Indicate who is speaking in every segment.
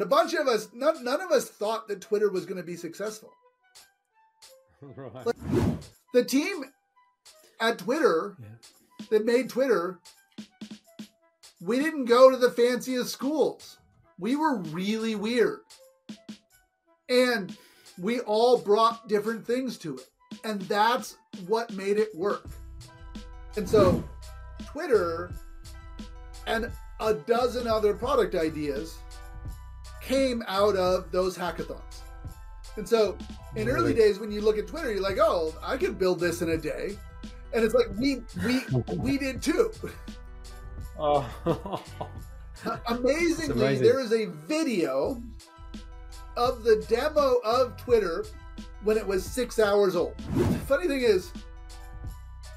Speaker 1: and a bunch of us, none, none of us thought that Twitter was going to be successful.
Speaker 2: right.
Speaker 1: Like, the team at Twitter
Speaker 2: Yeah.
Speaker 1: that made Twitter, we didn't go to the fanciest schools. We were really weird. And we all brought different things to it. And that's what made it work. And so, Twitter and a dozen other product ideas came out of those hackathons. And so, in early days, when you look at Twitter, you're like, "Oh, I could build this in a day," and it's like we we we did too.
Speaker 2: Oh,
Speaker 1: Amazingly,
Speaker 2: amazing.
Speaker 1: there is a video of the demo of Twitter when it was six hours old. The funny thing is,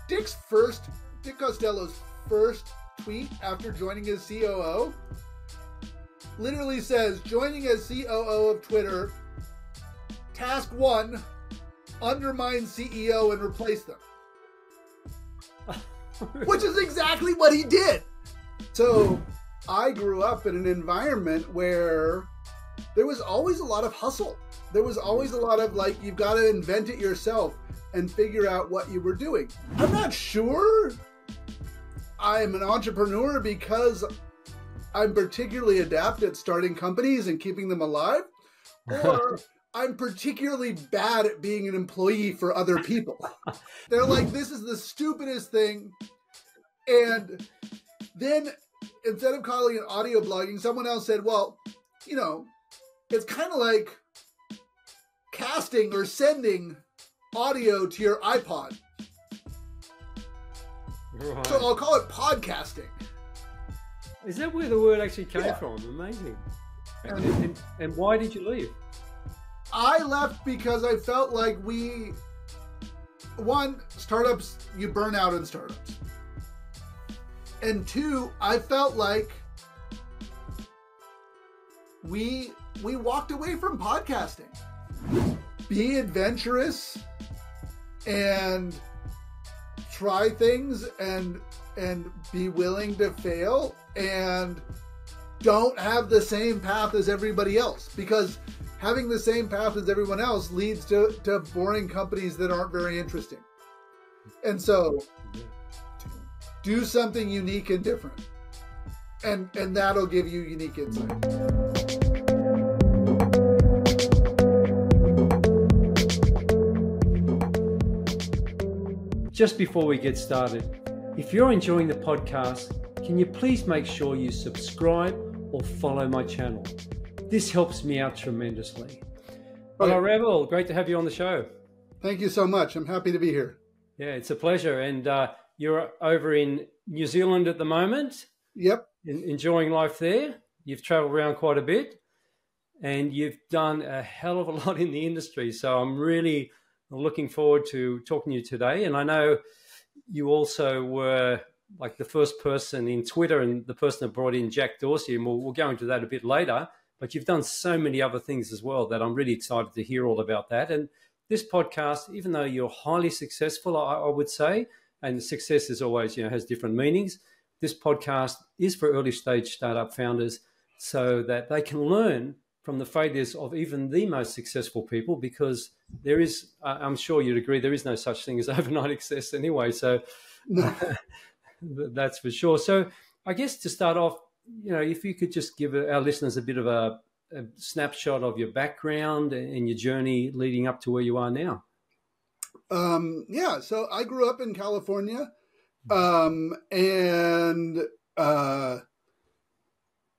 Speaker 1: Dick's first, Dick Costolo's first tweet after joining as COO literally says, joining as COO of Twitter, task one, undermine CEO and replace them. Which is exactly what he did. So I grew up in an environment where there was always a lot of hustle. There was always a lot of like, you've got to invent it yourself and figure out what you were doing. I'm not sure I'm an entrepreneur because I'm particularly adept at starting companies and keeping them alive, or I'm particularly bad at being an employee for other people. They're like, this is the stupidest thing. And then instead of calling it audio blogging, someone else said, well, you know, it's kind of like casting or sending audio to your iPod.
Speaker 2: right.
Speaker 1: So I'll call it podcasting.
Speaker 2: Is that where the word actually came
Speaker 1: Yeah.
Speaker 2: from? Amazing. And, and, and why did you leave?
Speaker 1: I left because I felt like we, one, startups, you burn out in startups. And two, I felt like we we walked away from podcasting. Be adventurous and try things and and be willing to fail and don't have the same path as everybody else because having the same path as everyone else leads to, to boring companies that aren't very interesting. And so do something unique and different. And and that'll give you unique insight.
Speaker 2: Just before we get started, if you're enjoying the podcast, can you please make sure you subscribe or follow my channel? This helps me out tremendously. Hello,
Speaker 1: Okay.
Speaker 2: Rabble. Great to have you on the show.
Speaker 1: Thank you so much. I'm happy to be here.
Speaker 2: Yeah, it's a pleasure. And uh, you're over in New Zealand at the moment,
Speaker 1: Yep.
Speaker 2: en- enjoying life there. You've traveled around quite a bit and you've done a hell of a lot in the industry. So I'm really looking forward to talking to you today. And I know you also were like the first person in Twitter and the person that brought in Jack Dorsey, and we'll, we'll go into that a bit later. But you've done so many other things as well that I'm really excited to hear all about that. And this podcast, even though you're highly successful, I, I would say, and success is always, you know, has different meanings. This podcast is for early stage startup founders so that they can learn from the failures of even the most successful people because there is, I'm sure you'd agree, there is no such thing as overnight success anyway. So
Speaker 1: No.
Speaker 2: that's for sure. So I guess to start off, you know, if you could just give our listeners a bit of a, a snapshot of your background and your journey leading up to where you are now.
Speaker 1: Um, yeah, so I grew up in California, um, and uh,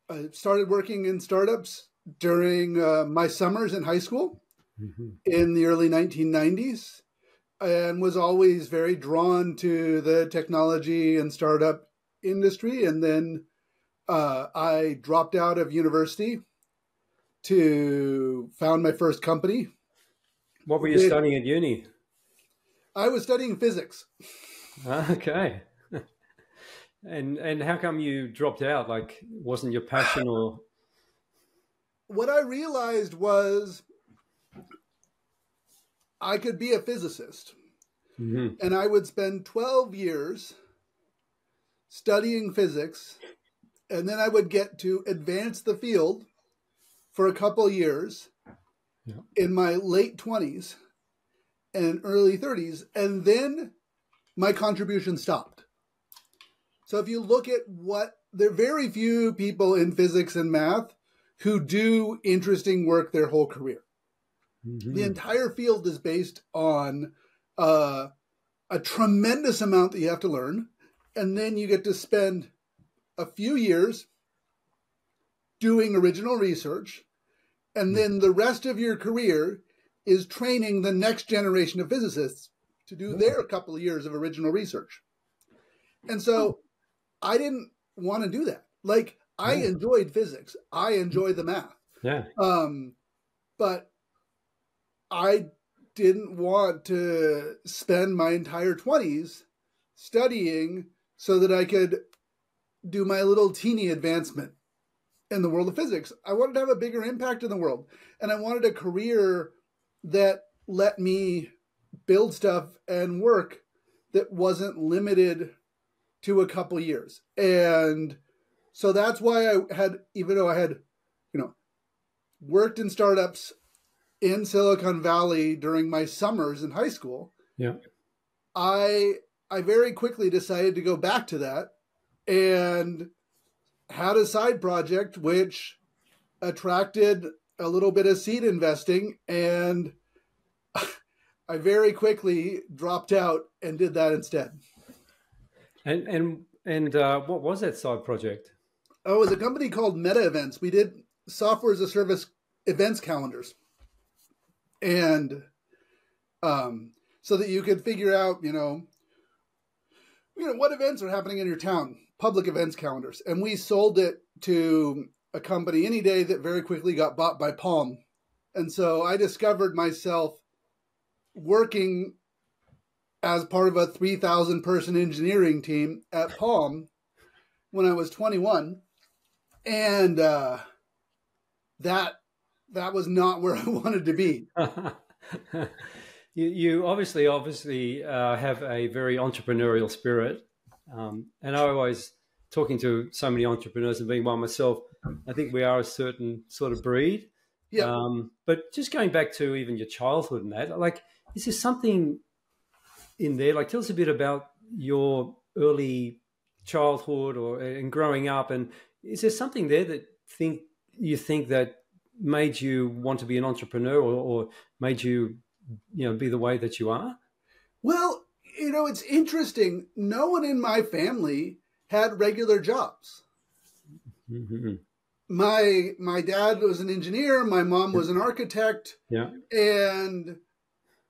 Speaker 1: I started working in startups during uh, my summers in high school in the early 1990s, and was always very drawn to the technology and startup industry. And then uh, I dropped out of university to found my first company.
Speaker 2: What were you
Speaker 1: Did-
Speaker 2: studying at uni?
Speaker 1: I was studying physics.
Speaker 2: Okay. And and how come you dropped out? Like, wasn't your passion or?
Speaker 1: what I realized was I could be a physicist
Speaker 2: Mhm.
Speaker 1: and I would spend 12 years studying physics and then I would get to advance the field for a couple years
Speaker 2: Yeah.
Speaker 1: in my late 20s and early 30s, and then my contribution stopped. So if you look at what there are very few people in physics and math who do interesting work their whole career.
Speaker 2: Mhm.
Speaker 1: The entire field is based on uh, a tremendous amount that you have to learn, and then you get to spend a few years doing original research, and then the rest of your career is training the next generation of physicists to do their couple of years of original research. And so I didn't want to do that. Like I enjoyed physics. I enjoyed the math.
Speaker 2: Yeah.
Speaker 1: Um, but I didn't want to spend my entire 20s studying so that I could do my little teeny advancement in the world of physics. I wanted to have a bigger impact in the world. And I wanted a career that let me build stuff and work that wasn't limited to a couple years. And so that's why I had, even though I had, you know, worked in startups in Silicon Valley during my summers in high school,
Speaker 2: Yeah.
Speaker 1: I I very quickly decided to go back to that and had a side project which attracted a little bit of seed investing and I very quickly dropped out and did that instead.
Speaker 2: And and and uh, what was that side project?
Speaker 1: Oh, it was a company called Meta Events. We did software as a service events calendars. And um, so that you could figure out, you know, you know, what events are happening in your town, public events calendars. And we sold it to a company AnyDay that very quickly got bought by Palm. And so I discovered myself working as part of a 3,000 person engineering team at Palm when I was 21. And uh, that that was not where I wanted to be.
Speaker 2: you, you obviously obviously uh, have a very entrepreneurial spirit, um, and I always talking to so many entrepreneurs and being one myself. I think we are a certain sort of breed.
Speaker 1: Yeah.
Speaker 2: Um, but just going back to even your childhood and that, like, is there something in there? Like, tell us a bit about your early childhood or and growing up, and is there something there that think you think that made you want to be an entrepreneur or, or made you, you know, be the way that you are?
Speaker 1: Well, you know, it's interesting. No one in my family had regular jobs.
Speaker 2: Mm-hmm.
Speaker 1: My my dad was an engineer, my mom was an architect,
Speaker 2: Yeah.
Speaker 1: and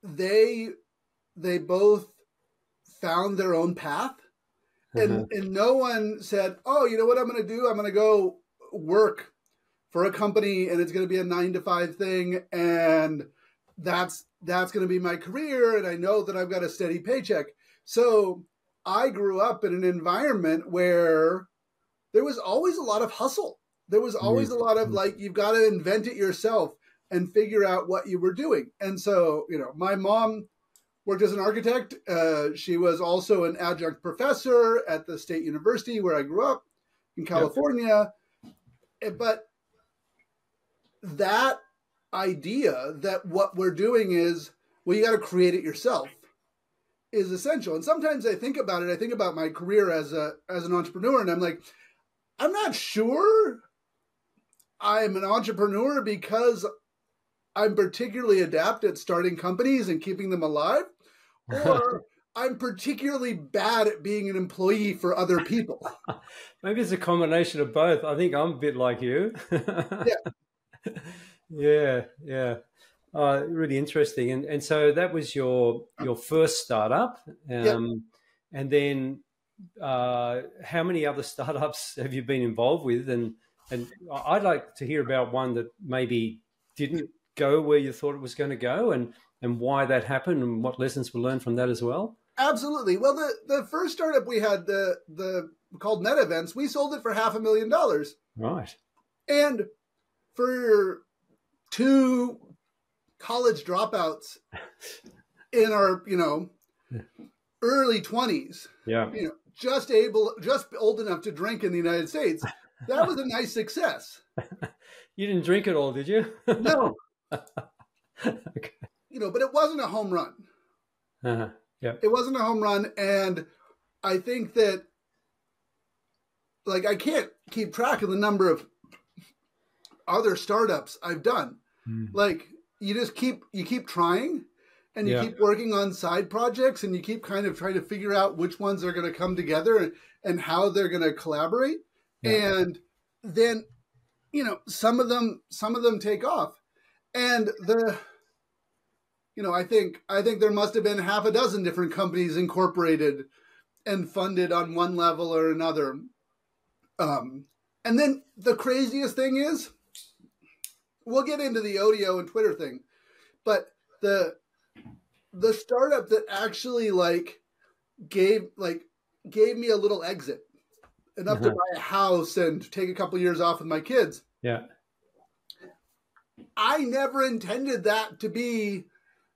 Speaker 1: they they both found their own path. And
Speaker 2: Uh-huh.
Speaker 1: and no one said, "Oh, you know what I'm going to do? I'm going to go work for a company and it's going to be a 9 to 5 thing and that's that's going to be my career and I know that I've got a steady paycheck." So, I grew up in an environment where there was always a lot of hustle. There was always a lot of like you've got to invent it yourself and figure out what you were doing. And so, you know, my mom worked as an architect. Uh, she was also an adjunct professor at the state university where I grew up in California. Eh, But that idea that what we're doing is, well, you got to create it yourself is essential. And sometimes I think about it. I think about my career as a as an entrepreneur, and I'm like, I'm not sure I'm an entrepreneur because I'm particularly adept at starting companies and keeping them alive, or I'm particularly bad at being an employee for other people.
Speaker 2: Maybe it's a combination of both. I think I'm a bit like you. yeah. Yeah, yeah. Uh, really interesting. And and so that was your your first startup. Um, and then uh, how many other startups have you been involved with? And and I'd like to hear about one that maybe didn't go where you thought it was going to go and and why that happened and what lessons were learned from that as well.
Speaker 1: Absolutely. Well, the the first startup we had, the the called Net Events, we sold it for half a million dollars,
Speaker 2: Right.
Speaker 1: and for two college dropouts in our you know early twenties,
Speaker 2: Yeah.
Speaker 1: you know, just able, just old enough to drink in the United States, that was a nice success.
Speaker 2: You didn't drink at all, did you?
Speaker 1: No,
Speaker 2: okay.
Speaker 1: you know, but it wasn't a home run.
Speaker 2: Uh-huh. Yeah.
Speaker 1: It wasn't a home run, and I think that like I can't keep track of the number of other startups I've done.
Speaker 2: Mm.
Speaker 1: Like you just keep you keep trying and you
Speaker 2: Yeah.
Speaker 1: keep working on side projects and you keep kind of trying to figure out which ones are going to come together and, and how they're going to collaborate
Speaker 2: Yeah.
Speaker 1: and then you know some of them some of them take off and the you know i think i think there must have been half a dozen different companies incorporated and funded on one level or another um and then the craziest thing is we'll get into the audio and twitter thing but the the startup that actually like gave like gave me a little exit enough to
Speaker 2: Uh-huh.
Speaker 1: buy a house and take a couple years off with my kids
Speaker 2: Yeah.
Speaker 1: I never intended that to be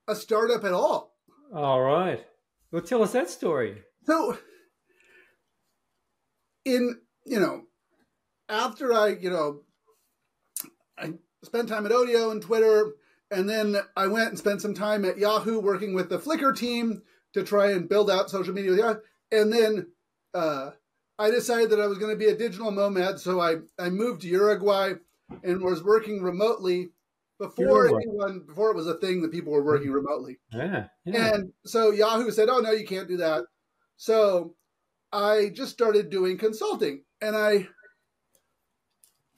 Speaker 1: a startup at all.
Speaker 2: All right. Well, tell us that story.
Speaker 1: So, in, you know, after I, you know, I spent time at Odeo and Twitter, and then I went and spent some time at Yahoo working with the Flickr team to try and build out social media with Yahoo. And then uh, I decided that I was going to be a digital nomad, so I, I moved to Uruguay and was working remotely before
Speaker 2: Uruguay.
Speaker 1: anyone before it was a thing that people were working remotely.
Speaker 2: Yeah. yeah.
Speaker 1: And so Yahoo said, "Oh no, you can't do that." So I just started doing consulting, and I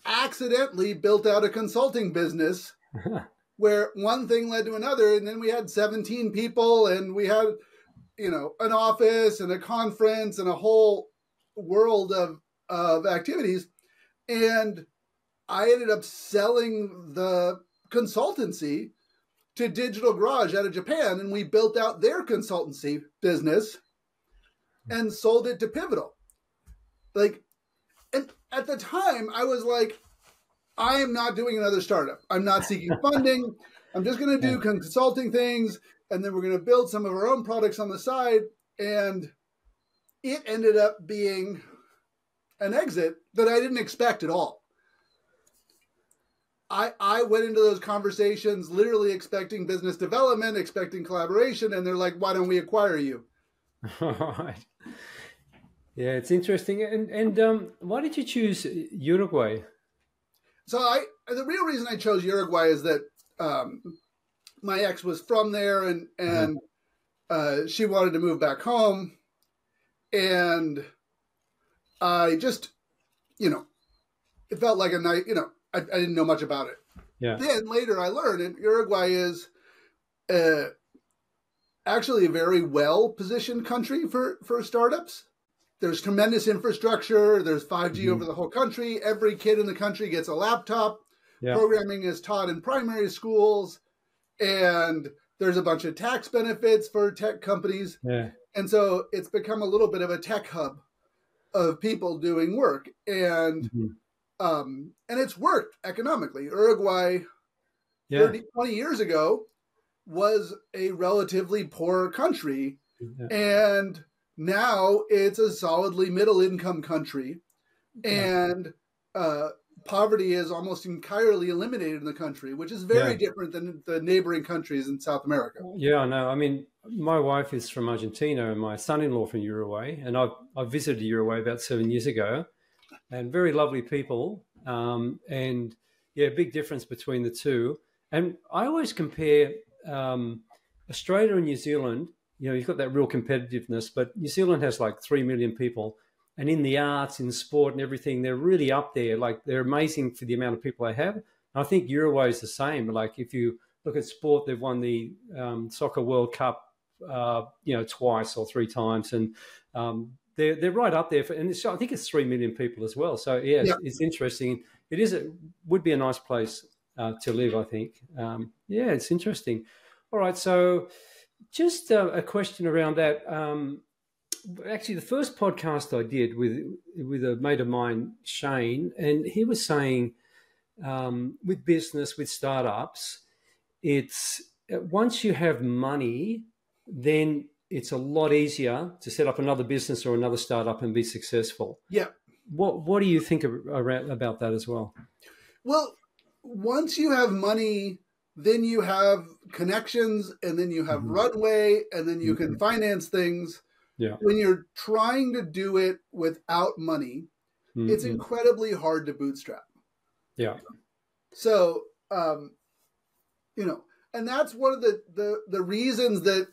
Speaker 1: accidentally built out a consulting business where one thing led to another, and then we had 17 people, and we had, you know, an office and a conference and a whole world of of activities, and I ended up selling the consultancy to Digital Garage out of Japan, and we built out their consultancy business and sold it to Pivotal. Like, at the time, I was like, I am not doing another startup. I'm not seeking funding. I'm just going to do consulting things, and then we're going to build some of our own products on the side. And it ended up being an exit that I didn't expect at all. I, I went into those conversations literally expecting business development, expecting collaboration, and they're like, why don't we acquire you?
Speaker 2: Yeah, it's interesting. And and um, why did you choose Uruguay?
Speaker 1: So I the real reason I chose Uruguay is that um, my ex was from there and and uh, she wanted to move back home, and I just you know it felt like a night you know I, I didn't know much about it.
Speaker 2: Yeah.
Speaker 1: Then later I learned that Uruguay is uh, actually a very well positioned country for for startups. There's tremendous infrastructure. There's 5G
Speaker 2: Mhm.
Speaker 1: over the whole country. Every kid in the country gets a laptop.
Speaker 2: Yeah.
Speaker 1: Programming is taught in primary schools, and there's a bunch of tax benefits for tech companies.
Speaker 2: Yeah.
Speaker 1: And so it's become a little bit of a tech hub of people doing work. And
Speaker 2: Mhm.
Speaker 1: um, and it's worked economically. Uruguay
Speaker 2: Yeah.
Speaker 1: 30, 20 years ago was a relatively poor country,
Speaker 2: Yeah.
Speaker 1: and now it's a solidly middle income country, and uh, poverty is almost entirely eliminated in the country, which is very
Speaker 2: Yeah.
Speaker 1: different than the neighboring countries in South America.
Speaker 2: Yeah, I know. I mean, my wife is from Argentina and my son-in-law from Uruguay, and I I visited Uruguay about seven years ago, and very lovely people, um, and yeah, big difference between the two. And I always compare um, Australia and New Zealand. You know, you've got that real competitiveness, but New Zealand has like three million people, and in the arts, in sport, and everything, they're really up there. Like they're amazing for the amount of people they have. And I think Uruguay is the same. Like if you look at sport, they've won the um, soccer World Cup, uh, you know, twice or three times, and um, they're they're right up there. For, and it's, I think it's three million people as well. So yeah, it's,
Speaker 1: Yeah.
Speaker 2: it's interesting. It is a, would be a nice place uh, to live. I think. Um, yeah, it's interesting. All right, so just uh, a question around that. Um, actually, the first podcast I did with with a mate of mine, Shane, and he was saying um, with business with startups, it's uh, once you have money, then it's a lot easier to set up another business or another startup and be successful.
Speaker 1: Yeah.
Speaker 2: What What do you think about that as well?
Speaker 1: Well, once you have money, then you have connections, and then you have mm-hmm. runway, and then you mm-hmm. can finance things.
Speaker 2: Yeah.
Speaker 1: When you're trying to do it without money, mm-hmm. it's incredibly hard to bootstrap.
Speaker 2: Yeah.
Speaker 1: So, um, you know, and that's one of the the the reasons that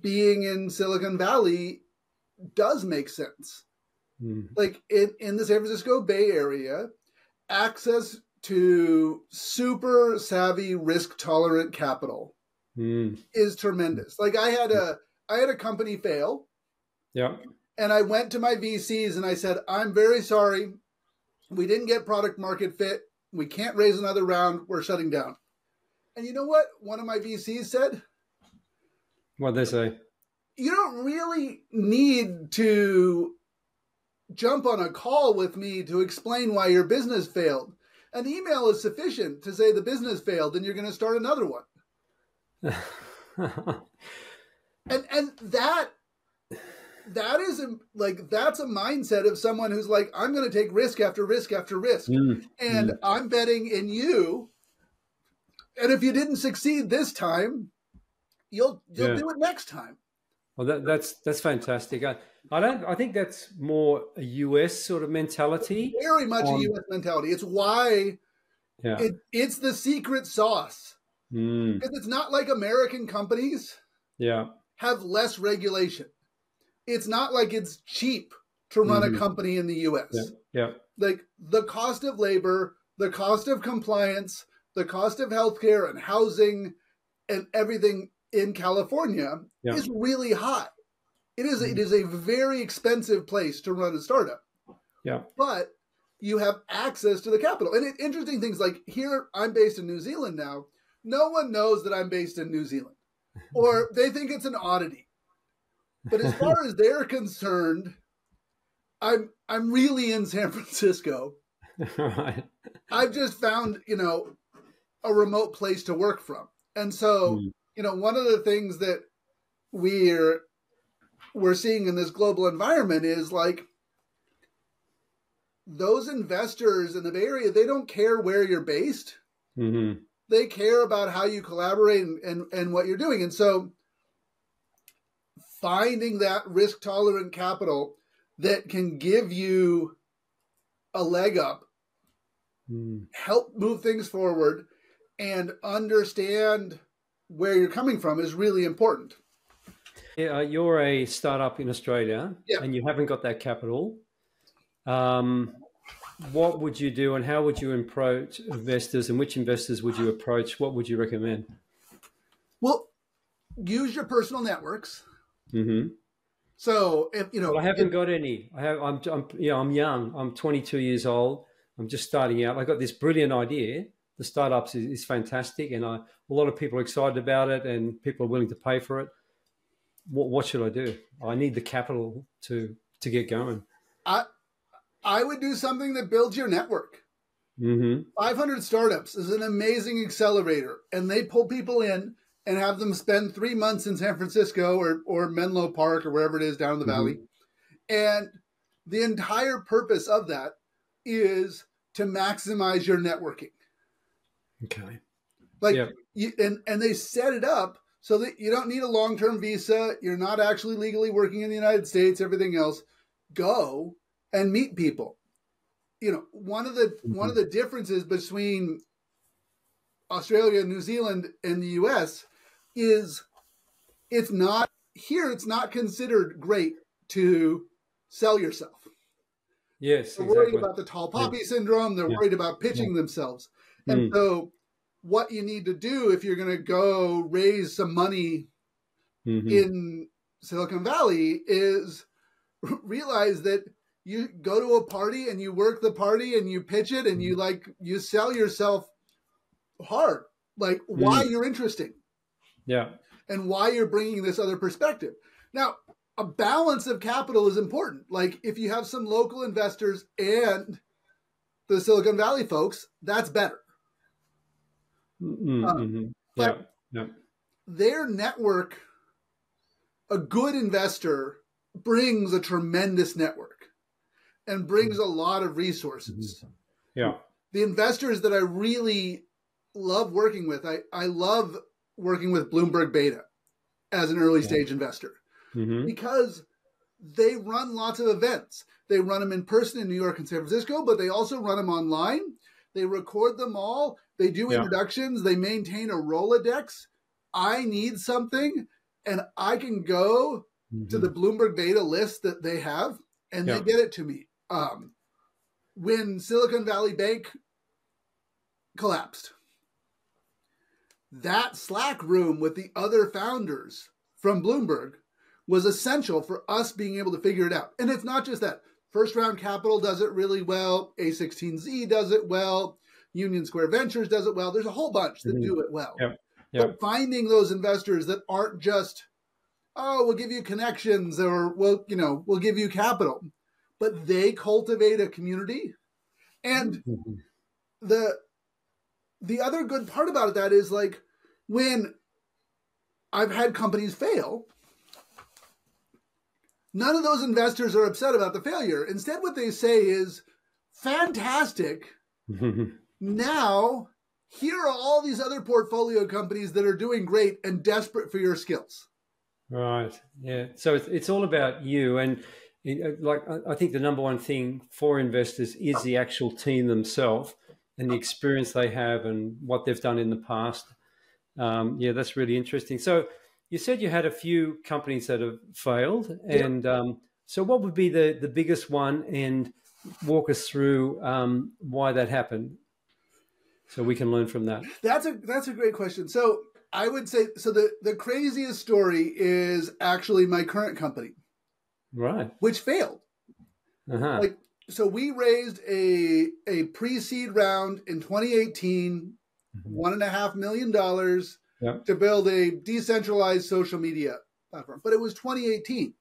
Speaker 1: being in Silicon Valley does make sense. Mm. Like in, in the San Francisco Bay Area, access to super savvy, risk tolerant capital mm. is tremendous. Like I had a I had a company fail.
Speaker 2: Yeah.
Speaker 1: And I went to my VCs and I said, I'm very sorry. We didn't get product market fit. We can't raise another round. We're shutting down. And you know what? One of my VCs said,
Speaker 2: What they say?
Speaker 1: You don't really need to jump on a call with me to explain why your business failed. An email is sufficient to say the business failed and you're going to start another one. and and that that is like that's a mindset of someone who's like i'm going to take risk after risk after risk mm, and mm. i'm betting in you and if you didn't succeed this time you'll you'll yeah. do it next time
Speaker 2: well that, that's that's fantastic I, I don't i think that's more a us sort of mentality
Speaker 1: very much a us mentality it's why yeah. it, it's the secret sauce
Speaker 2: mm.
Speaker 1: because it's not like american companies
Speaker 2: yeah
Speaker 1: have less regulation it's not like it's cheap to run mm-hmm. a company in the US.
Speaker 2: Yeah. yeah.
Speaker 1: Like the cost of labor, the cost of compliance, the cost of healthcare and housing and everything in California yeah. is really high. It is, it is a very expensive place to run a startup.
Speaker 2: Yeah.
Speaker 1: But you have access to the capital. And it, interesting things like here, I'm based in New Zealand now. No one knows that I'm based in New Zealand, or they think it's an oddity. But as far as they're concerned, I'm I'm really in San Francisco. right. I've just found, you know, a remote place to work from. And so, mm. You know, one of the things that we're we're seeing in this global environment is like those investors in the Bay Area, they don't care where you're based.
Speaker 2: Mm-hmm.
Speaker 1: They care about how you collaborate and, and, and what you're doing. And so finding that risk tolerant capital that can give you a leg up,
Speaker 2: mm.
Speaker 1: help move things forward, and understand where you're coming from is really important.
Speaker 2: Yeah, uh, you're a startup in Australia
Speaker 1: yeah.
Speaker 2: and you haven't got that capital. Um, what would you do and how would you approach investors and which investors would you approach? What would you recommend?
Speaker 1: Well, use your personal networks.
Speaker 2: Mm-hmm.
Speaker 1: So if you know,
Speaker 2: well, I haven't
Speaker 1: if,
Speaker 2: got any. I have. I'm. I'm. You know, I'm young. I'm 22 years old. I'm just starting out. I got this brilliant idea. The startups is, is fantastic, and I, a lot of people are excited about it, and people are willing to pay for it. What, what should I do? I need the capital to to get going.
Speaker 1: I I would do something that builds your network.
Speaker 2: Mm-hmm.
Speaker 1: 500 Startups is an amazing accelerator, and they pull people in and have them spend three months in San Francisco or, or Menlo Park or wherever it is down in the mm-hmm. valley. And the entire purpose of that is to maximize your networking.
Speaker 2: Okay.
Speaker 1: Like yep. You, and and they set it up so that you don't need a long-term visa, you're not actually legally working in the United States, everything else. Go and meet people. You know, one of the mm-hmm. one of the differences between Australia, New Zealand, and the US is it's not here it's not considered great to sell yourself
Speaker 2: yes
Speaker 1: they're exactly. worried about the tall poppy yeah. syndrome they're yeah. worried about pitching yeah. themselves and mm. so what you need to do if you're going to go raise some money mm-hmm. in silicon valley is realize that you go to a party and you work the party and you pitch it and you mm-hmm. like you sell yourself hard like why mm. you're interesting
Speaker 2: yeah.
Speaker 1: And why you're bringing this other perspective. Now, a balance of capital is important. Like if you have some local investors and the Silicon Valley folks, that's better.
Speaker 2: Mm-hmm. Um, yeah. yeah.
Speaker 1: Their network, a good investor brings a tremendous network and brings mm-hmm. a lot of resources.
Speaker 2: Yeah.
Speaker 1: the investors that I really love working with, I, I love working with Bloomberg Beta as an early stage investor
Speaker 2: Mm-hmm.
Speaker 1: because they run lots of events. They run them in person in New York and San Francisco, but they also run them online. They record them all. They do
Speaker 2: Yeah.
Speaker 1: introductions. They maintain a Rolodex. I need something, and I can go to the Bloomberg beta list that they have, and
Speaker 2: Yeah.
Speaker 1: they get it to me. Um, when Silicon Valley Bank collapsed, that Slack room with the other founders from Bloomberg was essential for us being able to figure it out. And it's not just that. First Round Capital does it really well. A16Z does it well. Union Square Ventures does it well. There's a whole bunch that
Speaker 2: Mhm.
Speaker 1: do it well.
Speaker 2: Yep. Yep.
Speaker 1: But finding those investors that aren't just, oh, we'll give you connections or we'll, you know, we'll give you capital, but they cultivate a community. And
Speaker 2: Mhm.
Speaker 1: the the other good part about that is like when I've had companies fail, none of those investors are upset about the failure. Instead, what they say is, fantastic. Now, here are all these other portfolio companies that are doing great and desperate for your skills.
Speaker 2: Right. Yeah. So it's, it's all about you. And it, like, I- think the number one thing for investors is the actual team themselves and the experience they have and what they've done in the past. Um, yeah, that's really interesting. So you said you had a few companies that have failed.
Speaker 1: Yeah.
Speaker 2: And um, so what would be the, the biggest one? And walk us through um, why that happened so we can learn from that.
Speaker 1: That's a that's a great question. So I would say so the, the craziest story is actually my current company,
Speaker 2: Right.
Speaker 1: which failed.
Speaker 2: Uh-huh.
Speaker 1: like so we raised a a pre-seed round in 2018
Speaker 2: Mhm.
Speaker 1: one and a half million dollars
Speaker 2: Yep.
Speaker 1: to build a decentralized social media platform but it was 2018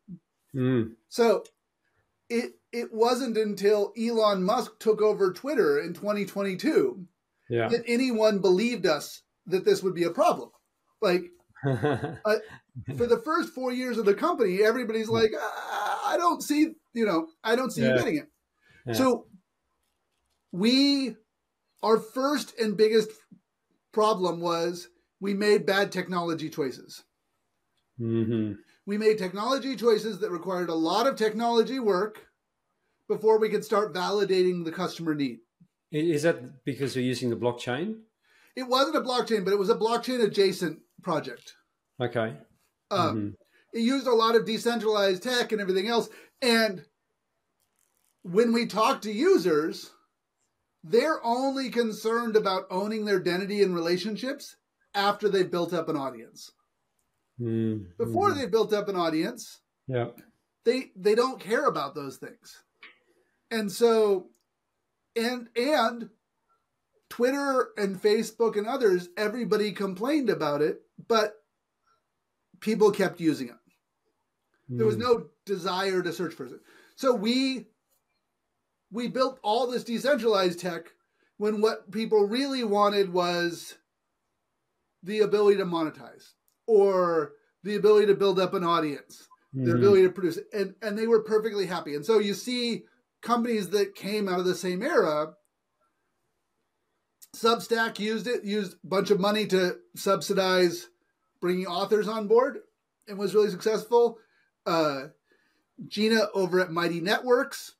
Speaker 2: Mm.
Speaker 1: so it it wasn't until elon musk took over twitter in 2022
Speaker 2: Yeah.
Speaker 1: that anyone believed us that this would be a problem like for the first four years of the company everybody's like "Ah, i don't see you know i don't see you getting it
Speaker 2: Yeah.
Speaker 1: So we our first and biggest problem was we made bad technology choices.
Speaker 2: hmm
Speaker 1: We made technology choices that required a lot of technology work before we could start validating the customer need.
Speaker 2: Is that because you're using the blockchain?
Speaker 1: It wasn't a blockchain, but it was a blockchain adjacent project.
Speaker 2: Okay.
Speaker 1: Um,
Speaker 2: Mhm.
Speaker 1: It used a lot of decentralized tech and everything else. And when we talk to users, they're only concerned about owning their identity and relationships after they've built up an audience.
Speaker 2: Mm,
Speaker 1: Before they've built up an audience,
Speaker 2: Yeah.
Speaker 1: they they don't care about those things. And so and and Twitter and Facebook and others, everybody complained about it, but people kept using it. There was
Speaker 2: Mm.
Speaker 1: no desire to search for it. So we we built all this decentralized tech when what people really wanted was the ability to monetize or the ability to build up an audience, their
Speaker 2: Mhm.
Speaker 1: ability to produce. And and they were perfectly happy. And so you see companies that came out of the same era Substack used it, used a bunch of money to subsidize bringing authors on board and was really successful. Uh, Gina over at Mighty Networks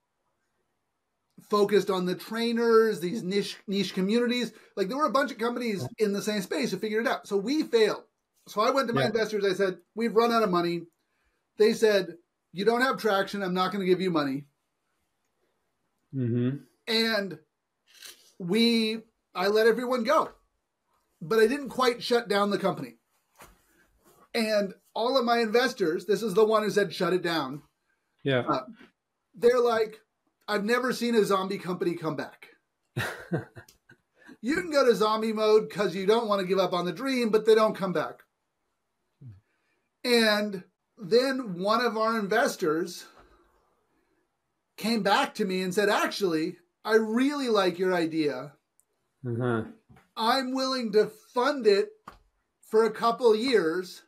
Speaker 1: focused on the trainers, these niche niche communities. Like there were a bunch of companies in the same space who figured it out. So we failed. So I went to my
Speaker 2: Yeah.
Speaker 1: investors. I said, "We've run out of money." They said, "You don't have traction. I'm not going to give you money."
Speaker 2: Mhm.
Speaker 1: and we I let everyone go. But I didn't quite shut down the company. And all of my investors, this is the one who said shut it down.
Speaker 2: Yeah.
Speaker 1: They're like, I've never seen a zombie company come back. you can go to zombie mode because you don't want to give up on the dream, but they don't come back. And then one of our investors came back to me and said, Actually, I really like your idea.
Speaker 2: Uh-huh.
Speaker 1: I'm willing to fund it for a couple years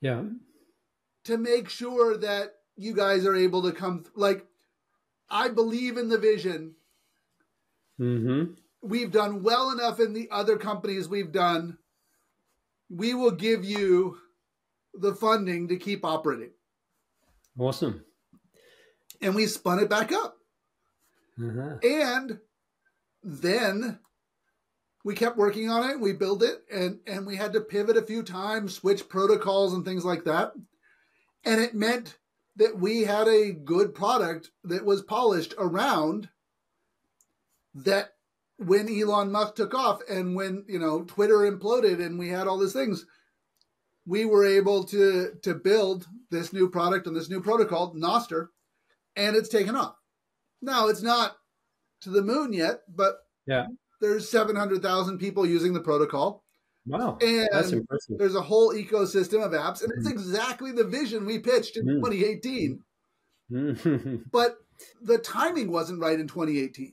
Speaker 2: Yeah.
Speaker 1: to make sure that you guys are able to come. Like, I believe in the vision.
Speaker 2: Mm-hmm.
Speaker 1: we've done well enough in the other companies we've done. We will give you the funding to keep operating.
Speaker 2: Awesome.
Speaker 1: And we spun it back up.
Speaker 2: Uh-huh.
Speaker 1: And then we kept working on it. We built it, and and we had to pivot a few times, switch protocols and things like that. And it meant that we had a good product that was polished around that when Elon Musk took off and when you know Twitter imploded and we had all these things, we were able to to build this new product and this new protocol, Nostr, and it's taken off. Now it's not to the moon yet, but
Speaker 2: yeah,
Speaker 1: there's seven hundred thousand people using the protocol.
Speaker 2: Wow,
Speaker 1: and
Speaker 2: that's impressive.
Speaker 1: There's a whole ecosystem of apps, and it's exactly the vision we pitched in
Speaker 2: Mm.
Speaker 1: 2018.
Speaker 2: Mhm.
Speaker 1: But the timing wasn't right in 2018.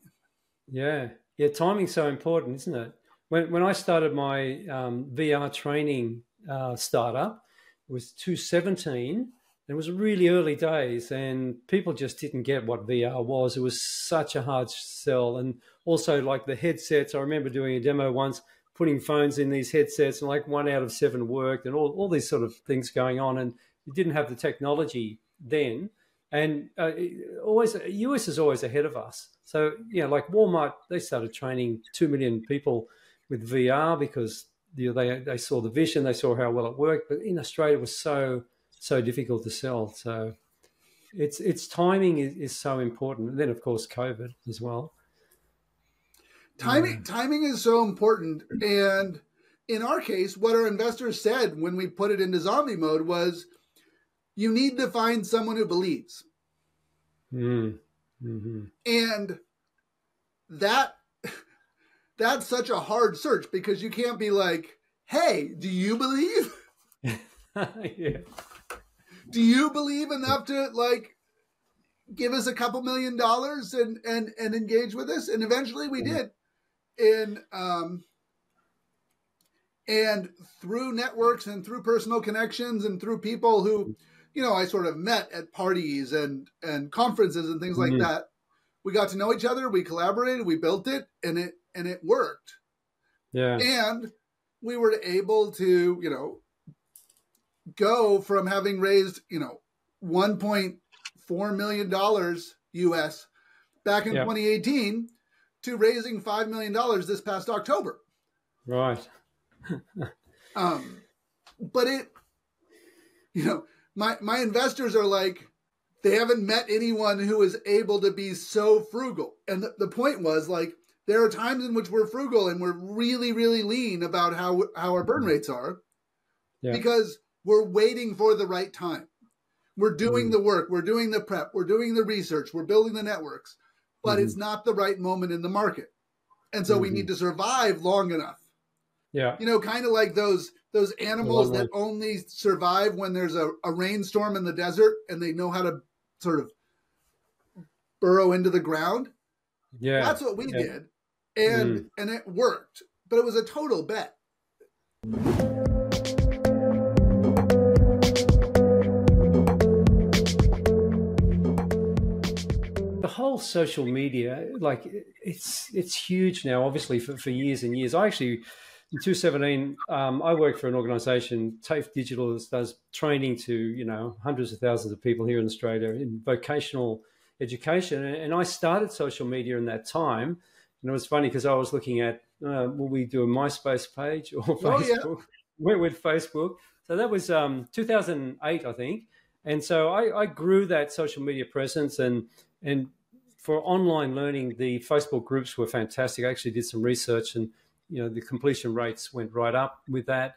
Speaker 2: yeah, yeah. Timing's so important, isn't it? When when I started my um, VR training uh, startup, it was 2017. It was really early days, and people just didn't get what VR was. It was such a hard sell, and also like the headsets. I remember doing a demo once, putting phones in these headsets, and like one out of seven worked, and all, all these sort of things going on. And you didn't have the technology then, and uh, always US is always ahead of us. So yeah, like Walmart, they started training two million people with VR because you know, they they saw the vision, they saw how well it worked. But in Australia, it was so so difficult to sell. So it's it's timing is, is so important. And then of course COVID as well.
Speaker 1: Timing timing is so important, and in our case, what our investors said when we put it into zombie mode was, you need to find someone who believes,
Speaker 2: Mm. hmm
Speaker 1: and that that's such a hard search because you can't be like, hey, do you believe?
Speaker 2: yeah.
Speaker 1: Do you believe enough to like give us a couple million dollars and and and engage with us and eventually we did in um and through networks and through personal connections and through people who you know i sort of met at parties and and conferences and things like
Speaker 2: Mhm.
Speaker 1: that we got to know each other we collaborated we built it and it and it worked
Speaker 2: Yeah.
Speaker 1: and we were able to you know go from having raised you know 1.4 million dollars us back in
Speaker 2: Yeah.
Speaker 1: 2018 to raising 5 million dollars this past october
Speaker 2: Right.
Speaker 1: um but it you know my my investors are like they haven't met anyone who is able to be so frugal and the, the point was like there are times in which we're frugal and we're really really lean about how how our burn rates are
Speaker 2: Yeah.
Speaker 1: because we're waiting for the right time we're doing
Speaker 2: Mm.
Speaker 1: the work we're doing the prep we're doing the research we're building the networks but
Speaker 2: Mhm.
Speaker 1: it's not the right moment in the market and so we
Speaker 2: Mhm.
Speaker 1: need to survive long enough
Speaker 2: Yeah.
Speaker 1: you know, kind of like those those animals that only survive when there's a, a rainstorm in the desert and they know how to sort of burrow into the ground.
Speaker 2: Yeah.
Speaker 1: That's what we
Speaker 2: Yeah.
Speaker 1: did. And
Speaker 2: Mm.
Speaker 1: and it worked. But it was a total bet.
Speaker 2: The whole social media like it's it's huge now obviously for, for years and years. I actually in 2017 um, i worked for an organization tafe digital that does training to you know hundreds of thousands of people here in australia in vocational education. And, i started social media in that time. And it was funny because i was looking at uh, will we do a myspace page or
Speaker 1: Oh, yeah.
Speaker 2: facebook? Went with facebook? So that was um, 2008 i think. And so I, I grew that social media presence and and for online learning, the Facebook groups were fantastic. I actually did some research, and you know the completion rates went right up with that.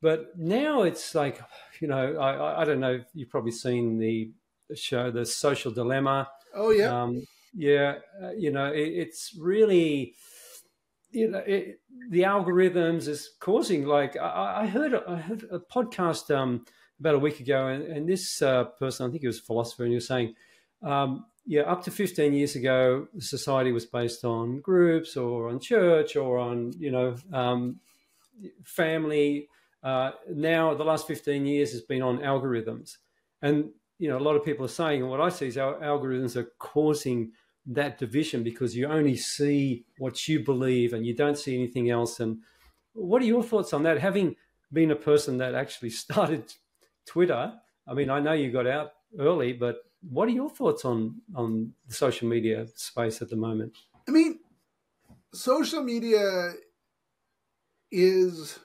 Speaker 2: But now it's like, you know, I, I- don't know. You've probably seen the show, The Social Dilemma.
Speaker 1: Oh yeah.
Speaker 2: Um, yeah, uh, you know, it, it's really, you know, it, the algorithms is causing. Like, I, I heard, I heard a podcast um, about a week ago, and, and this uh, person, I think he was a philosopher, and he was saying, um, yeah, up to 15 years ago, society was based on groups or on church or on, you know, um, family. Uh, now, the last 15 years has been on algorithms. And, you know, a lot of people are saying, and what I see is our algorithms are causing that division because you only see what you believe and you don't see anything else. And what are your thoughts on that? Having been a person that actually started Twitter, I mean, I know you got out early, but what are your thoughts on on the social media space at the moment?
Speaker 1: I mean, social media is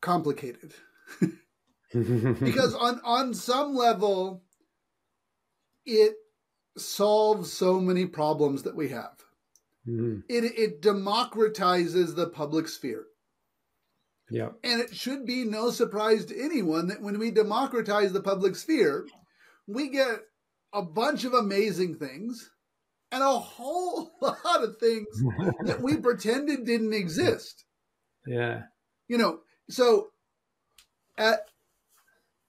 Speaker 1: complicated because on on some level it solves so many problems that we have. Mm-hmm. It it democratizes the public sphere.
Speaker 2: Yeah.
Speaker 1: And it should be no surprise to anyone that when we democratize the public sphere, we get a bunch of amazing things and a whole lot of things that we pretended didn't exist.
Speaker 2: Yeah.
Speaker 1: You know, so at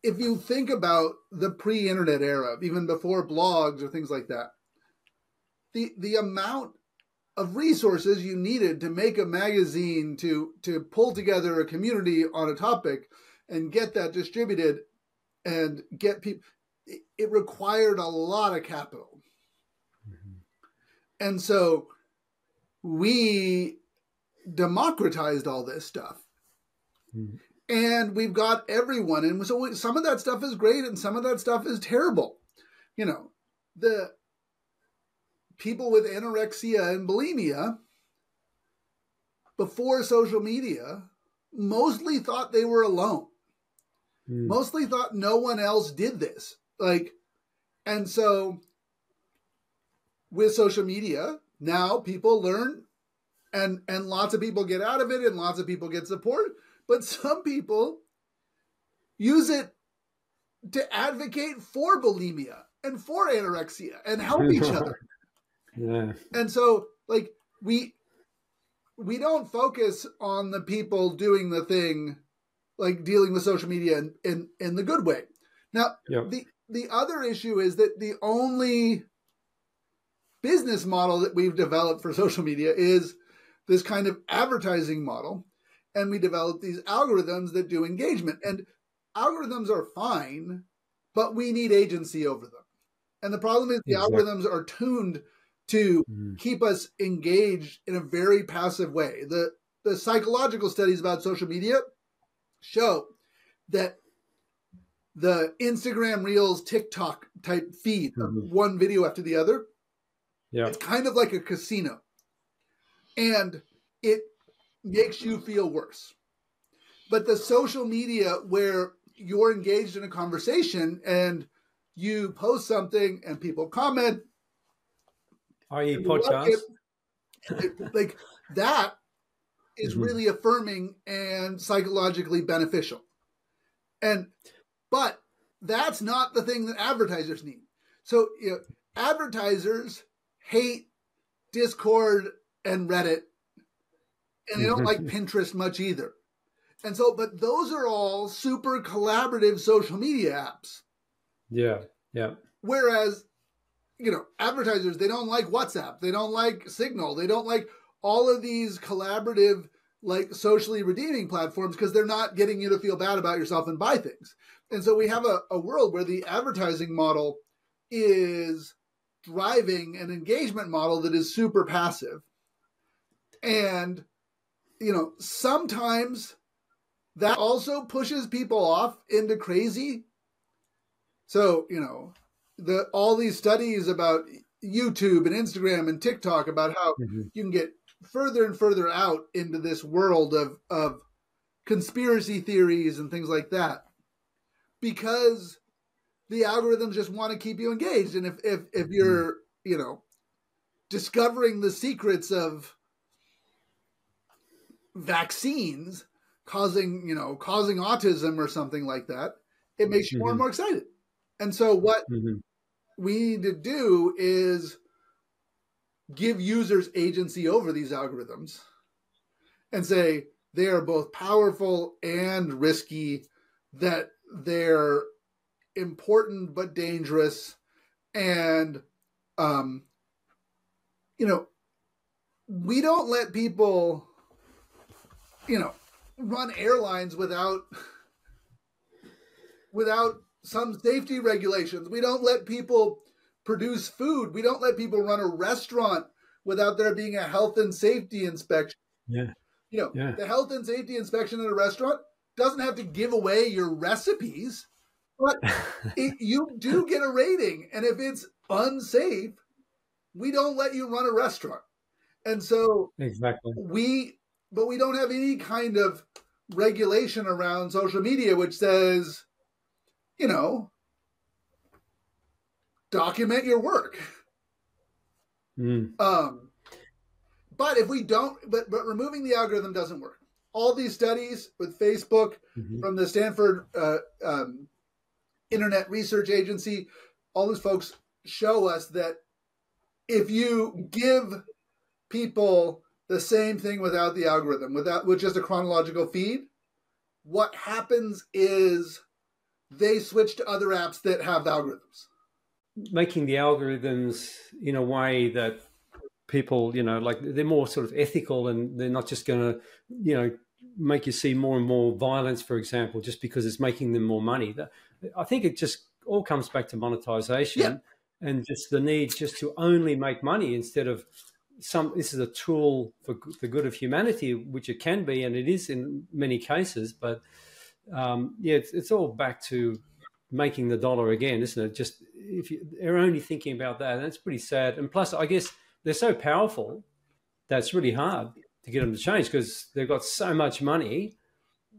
Speaker 1: if you think about the pre-internet era, even before blogs or things like that, the the amount of resources you needed to make a magazine to to pull together a community on a topic and get that distributed and get people it, it required a lot of capital. Mm-hmm. And so we democratized all this stuff. Mm-hmm and we've got everyone and so some of that stuff is great and some of that stuff is terrible you know the people with anorexia and bulimia before social media mostly thought they were alone mm. mostly thought no one else did this like and so with social media now people learn and and lots of people get out of it and lots of people get support but some people use it to advocate for bulimia and for anorexia and help each other.
Speaker 2: Yeah.
Speaker 1: And so like we we don't focus on the people doing the thing like dealing with social media in in, in the good way. Now yep. the the other issue is that the only business model that we've developed for social media is this kind of advertising model and we developed these algorithms that do engagement. And algorithms are fine, but we need agency over them. And the problem is the exactly. algorithms are tuned to mm. keep us engaged in a very passive way. The the psychological studies about social media show that the Instagram Reels, TikTok type feed mm-hmm. one video after the other,
Speaker 2: yeah,
Speaker 1: it's kind of like a casino, and it makes you feel worse. But the social media where you're engaged in a conversation and you post something and people comment,
Speaker 2: i.e., podcast,
Speaker 1: like that is mm-hmm. really affirming and psychologically beneficial. And but that's not the thing that advertisers need. So you know, advertisers hate Discord and Reddit and they don't like Pinterest much either. And so, but those are all super collaborative social media apps.
Speaker 2: Yeah, yeah.
Speaker 1: Whereas, you know, advertisers, they don't like WhatsApp, they don't like Signal, they don't like all of these collaborative, like socially redeeming platforms because they're not getting you to feel bad about yourself and buy things. And so we have a, a world where the advertising model is driving an engagement model that is super passive. And you know, sometimes that also pushes people off into crazy. So, you know, the all these studies about YouTube and Instagram and TikTok about how mm-hmm. you can get further and further out into this world of of conspiracy theories and things like that because the algorithms just want to keep you engaged and if if if mm-hmm. you're you know discovering the secrets of vaccines causing, you know, causing autism or something like that, it makes you mm-hmm. more and mm-hmm. more excited. And so what mm-hmm. we need to do is give users agency over these algorithms and say they are both powerful and risky, that they're important but dangerous, and um, you know, we don't let people you know, run airlines without without some safety regulations. We don't let people produce food. We don't let people run a restaurant without there being a health and safety inspection.
Speaker 2: Yeah.
Speaker 1: You know,
Speaker 2: Yeah.
Speaker 1: the health and safety inspection at a restaurant doesn't have to give away your recipes, but it, you do get a rating. And if it's unsafe, we don't let you run a restaurant. And so
Speaker 2: exactly.
Speaker 1: we, but we don't have any kind of regulation around social media which says, you know, document your work.
Speaker 2: Mm.
Speaker 1: Um, but if we don't, but but removing the algorithm doesn't work. All these studies with Facebook
Speaker 2: Mhm.
Speaker 1: from the Stanford uh, um, Internet Research Agency, all those folks show us that if you give people the same thing without the algorithm, without with just a chronological feed, what happens is they switch to other apps that have the algorithms.
Speaker 2: making the algorithms in a way that people, you know, like they're more sort of ethical and they're not just going to, you know, make you see more and more violence, for example, just because it's making them more money. I think it just all comes back to monetization
Speaker 1: Yeah.
Speaker 2: and just the need just to only make money instead of some. This is a tool for the good of humanity, which it can be, and it is in many cases. But um, yeah, it's, it's all back to making the dollar again, isn't it? Just if you, they're only thinking about that, that's pretty sad. And plus, I guess they're so powerful that it's really hard to get them to change because they've got so much money.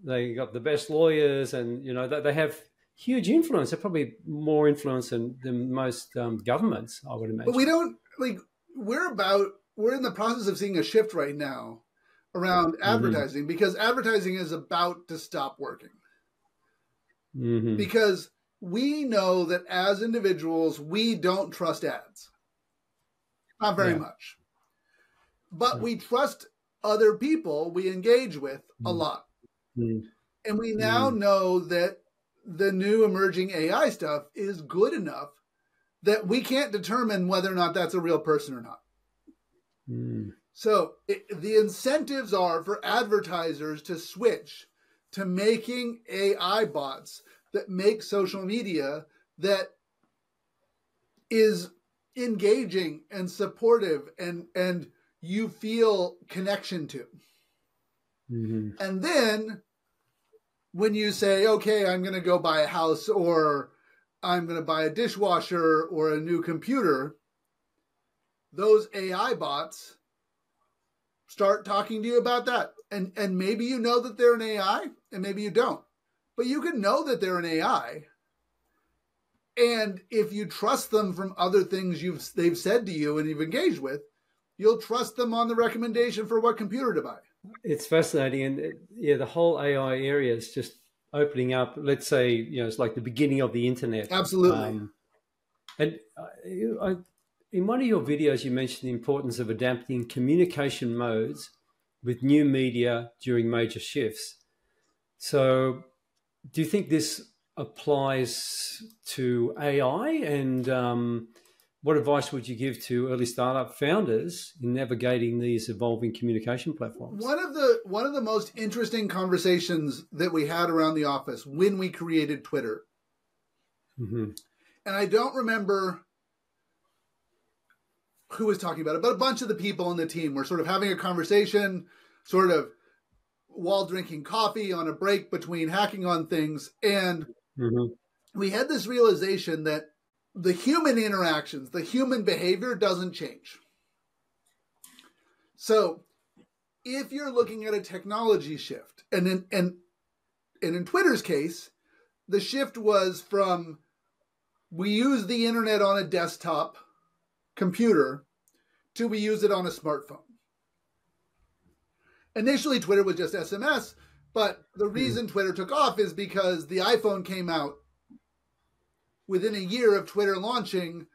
Speaker 2: They got the best lawyers, and you know they, they have huge influence. They're probably more influence than, than most um, governments, I would imagine.
Speaker 1: But we don't like we're about we're in the process of seeing a shift right now around advertising because advertising is about to stop working.
Speaker 2: Mhm.
Speaker 1: Because we know that as individuals we don't trust ads. Not very
Speaker 2: Yeah.
Speaker 1: much. But
Speaker 2: Yeah.
Speaker 1: we trust other people we engage with a
Speaker 2: Mm.
Speaker 1: lot.
Speaker 2: Mm.
Speaker 1: And we now know that the new emerging AI stuff is good enough that we can't determine whether or not that's a real person or not.
Speaker 2: Mm.
Speaker 1: So it, the incentives are for advertisers to switch to making AI bots that make social media that is engaging and supportive and and you feel connection to.
Speaker 2: Mhm.
Speaker 1: And then when you say, okay, I'm going to go buy a house or I'm going to buy a dishwasher or a new computer, those AI bots start talking to you about that. And, and maybe you know that they're an AI and maybe you don't. But you can know that they're an AI. And if you trust them from other things you've they've said to you and you've engaged with, you'll trust them on the recommendation for what computer to buy.
Speaker 2: It's fascinating, and uh, yeah, the whole AI area is just opening up. Let's say you know it's like the beginning of the internet.
Speaker 1: Absolutely.
Speaker 2: Um, and I, I, in one of your videos, you mentioned the importance of adapting communication modes with new media during major shifts. So, do you think this applies to AI? And um, what advice would you give to early startup founders in navigating these evolving communication platforms?
Speaker 1: One of the one of the most interesting conversations that we had around the office when we created Twitter,
Speaker 2: hmm
Speaker 1: and I don't remember who was talking about it, but a bunch of the people on the team were sort of having a conversation, sort of while drinking coffee on a break between hacking on things, and
Speaker 2: hmm
Speaker 1: we had this realization that the human interactions, the human behavior doesn't change. So, if you're looking at a technology shift, and in and and in Twitter's case, the shift was from we use the internet on a desktop computer to we use it on a smartphone. Initially, Twitter was just SMS, but the hmm. reason Twitter took off is because the iPhone came out within a year of Twitter launching,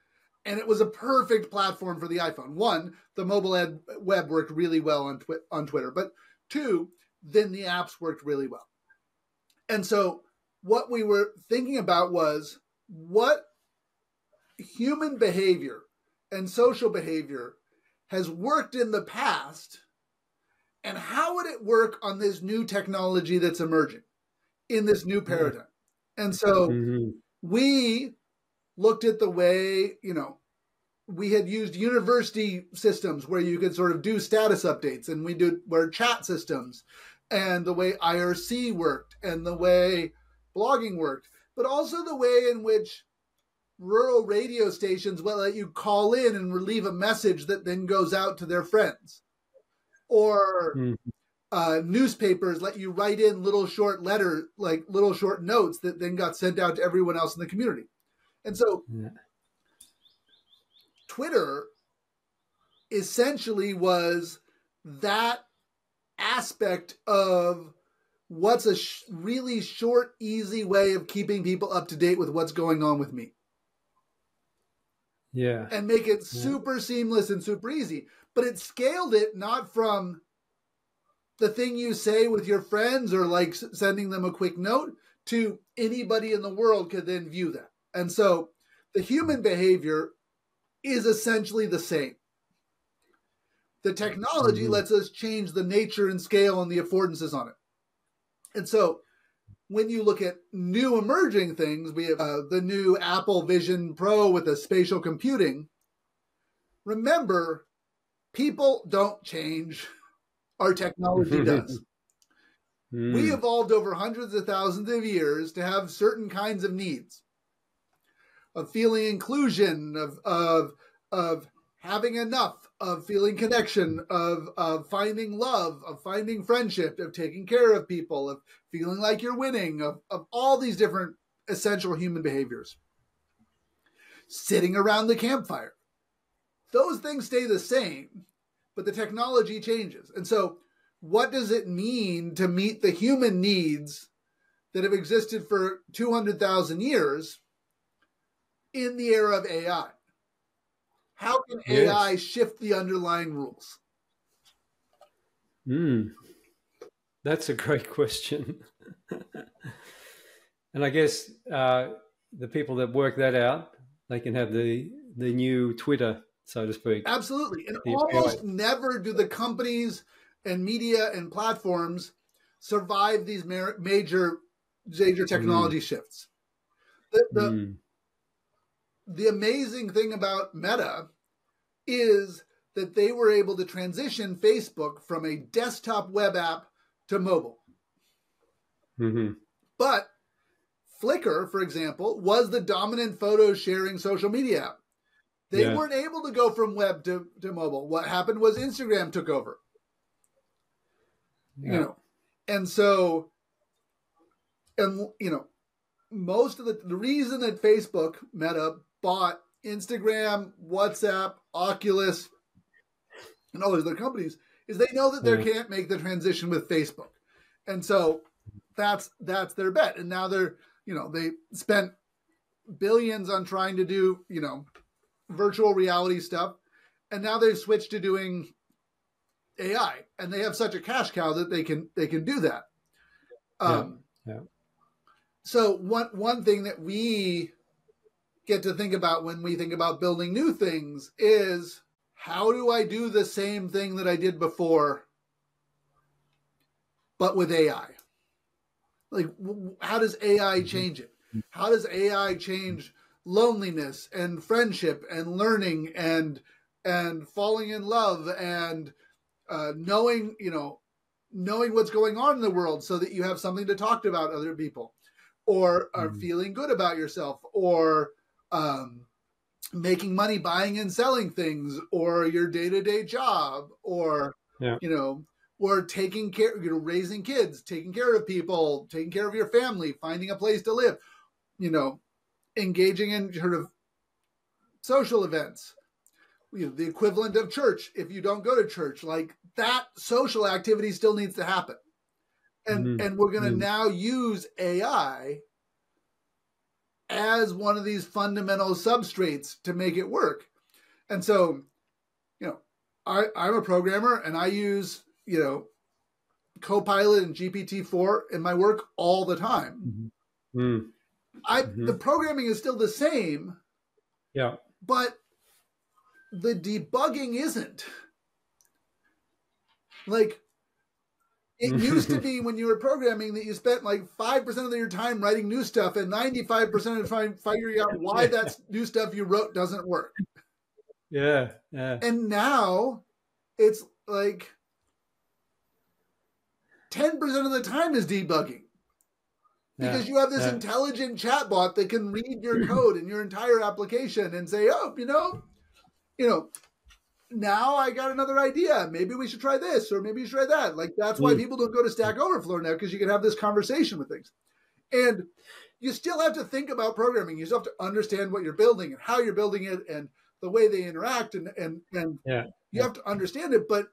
Speaker 1: and it was a perfect platform for the iPhone. One, the mobile ad web worked really well on twi- on Twitter, but two, then the apps worked really well. And so, what we were thinking about was what human behavior and social behavior has worked in the past, and how would it work on this new technology that's emerging in this new paradigm? And so
Speaker 2: hmm
Speaker 1: we looked at the way, you know, we had used university systems where you could sort of do status updates and we did where chat systems and the way IRC worked and the way blogging worked, but also the way in which rural radio stations will let you call in and leave a message that then goes out to their friends. Or mm. Uh, newspapers let you write in little short letters, like little short notes that then got sent out to everyone else in the community. And so yeah. Twitter essentially was that aspect of what's a sh- really short, easy way of keeping people up to date with what's going on with me.
Speaker 2: Yeah.
Speaker 1: And make it super yeah. seamless and super easy. But it scaled it not from the thing you say with your friends or like sending them a quick note to anybody in the world could then view that. And so the human behavior is essentially the same. The technology lets us change the nature and scale and the affordances on it. And so when you look at new emerging things, we have uh, the new Apple Vision Pro with the spatial computing. Remember, people don't change, our technology does. Mm. We evolved over hundreds of thousands of years to have certain kinds of needs of feeling inclusion, of, of, of having enough, of feeling connection, of, of finding love, of finding friendship, of taking care of people, of feeling like you're winning, of, of all these different essential human behaviors. Sitting around the campfire. Those things stay the same, but the technology changes. And so, what does it mean to meet the human needs that have existed for 200,000 years in the era of AI? How can yes. AI shift the underlying rules?
Speaker 2: Hmm. That's a great question. and I guess uh, the people that work that out, they can have the the new Twitter, so to speak.
Speaker 1: Absolutely. And almost never do the companies and media and platforms survive these major major technology mm. shifts. The, the, mm the amazing thing about Meta is that they were able to transition Facebook from a desktop web app to mobile. Mm-hmm. But Flickr, for example, was the dominant photo sharing social media app. They yeah. weren't able to go from web to, to mobile. What happened was Instagram took over. Yeah. You know, and so, and you know, most of the the reason that Facebook Meta bought Instagram, WhatsApp, Oculus, and all those other companies is they know that they can't make the transition with Facebook. And so that's that's their bet. And now they're, you know, they spent billions on trying to do, you know, virtual reality stuff. And now they've switched to doing AI. And they have such a cash cow that they can they can do that. Um yeah. yeah. so one one thing that we get to think about when we think about building new things is how do I do the same thing that I did before, but with AI? Like, how does AI mm-hmm. change it? How does AI change loneliness and friendship and learning and and falling in love and uh, knowing you know knowing what's going on in the world so that you have something to talk about other people or are mm-hmm. feeling good about yourself or um, making money buying and selling things or your day-to-day job or yeah. you know or taking care you know raising kids taking care of people taking care of your family finding a place to live you know engaging in sort of social events you know the equivalent of church if you don't go to church like that social activity still needs to happen and mm-hmm. and we're going to mm-hmm. now use ai as one of these fundamental substrates to make it work. And so, you know, I, I'm a programmer and I use, you know, Copilot and GPT-4 in my work all the time. Mm-hmm. Mm. I mm-hmm. the programming is still the same.
Speaker 2: Yeah.
Speaker 1: But the debugging isn't. Like it used to be when you were programming that you spent like 5% of your time writing new stuff and 95% of the time figuring out why that new stuff you wrote doesn't work.
Speaker 2: Yeah, yeah.
Speaker 1: And now it's like 10% of the time is debugging. Because
Speaker 2: yeah,
Speaker 1: you have this
Speaker 2: yeah.
Speaker 1: intelligent chatbot that can read your code and your entire application and say, "Oh, you know, you know, now I got another idea. Maybe we should try this, or maybe you should try that." Like that's why
Speaker 2: Mm.
Speaker 1: people don't go to Stack Overflow now because you can have this conversation with things, and you still have to think about programming. You still have to understand what you're building and how you're building it and the way they interact, and and and
Speaker 2: Yeah,
Speaker 1: you have to understand it. But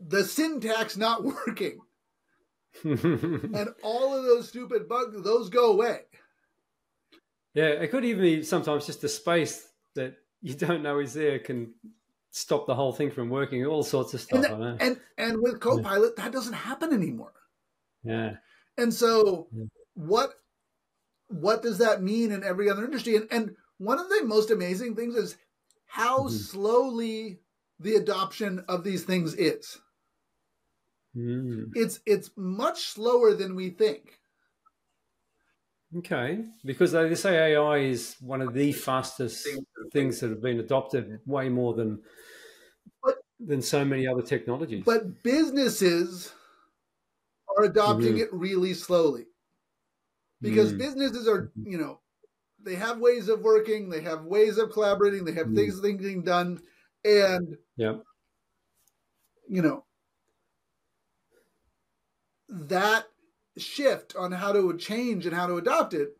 Speaker 1: the syntax not working and all of those stupid bugs, those go away.
Speaker 2: yeah. It could even be sometimes just the space that you don't know is there can stop the whole thing from working. All sorts of stuff.
Speaker 1: And,
Speaker 2: I know.
Speaker 1: and and with Copilot, that doesn't happen anymore.
Speaker 2: Yeah,
Speaker 1: And so,
Speaker 2: Yeah.
Speaker 1: what what does that mean in every other industry? And and one of the most amazing things is how
Speaker 2: Mhm.
Speaker 1: slowly the adoption of these things is.
Speaker 2: Mm.
Speaker 1: It's it's much slower than we think.
Speaker 2: Okay, because they say AI is one of the fastest things that have been adopted, way more than
Speaker 1: But-
Speaker 2: than so many other technologies.
Speaker 1: But businesses are adopting
Speaker 2: Mhm.
Speaker 1: it really slowly. Because
Speaker 2: Mm.
Speaker 1: businesses are, you know, they have ways of working, they have ways of collaborating, they have
Speaker 2: Mm.
Speaker 1: things being done, and
Speaker 2: yeah,
Speaker 1: you know that shift on how to change and how to adopt it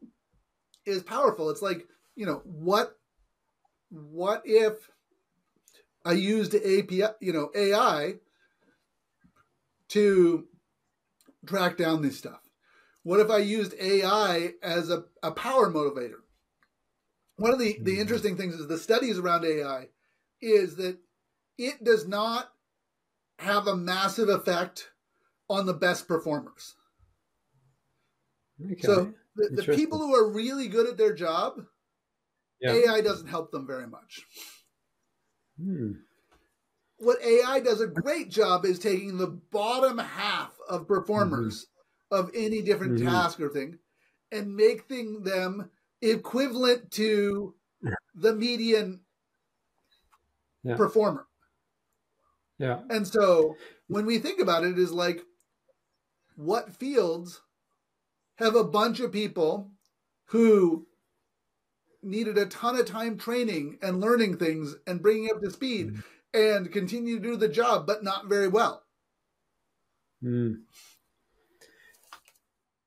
Speaker 1: is powerful. It's like, you know, what what if I used API, you know, AI to track down this stuff? What if I used AI as a, a power motivator? One of the, the
Speaker 2: Mhm.
Speaker 1: interesting things is the studies around AI is that it does not have a massive effect on the best performers.
Speaker 2: okay.
Speaker 1: So the, the people who are really good at their job,
Speaker 2: Yeah.
Speaker 1: AI doesn't help them very much.
Speaker 2: Hmm.
Speaker 1: What AI does a great job is taking the bottom half of performers of any different
Speaker 2: Mhm.
Speaker 1: task or thing and making them equivalent to the median
Speaker 2: Yeah.
Speaker 1: performer.
Speaker 2: yeah,
Speaker 1: And so when we think about it, it is like what fields have a bunch of people who needed a ton of time training and learning things and bringing up to speed
Speaker 2: Mhm.
Speaker 1: and continue to do the job, but not very well.
Speaker 2: Hmm.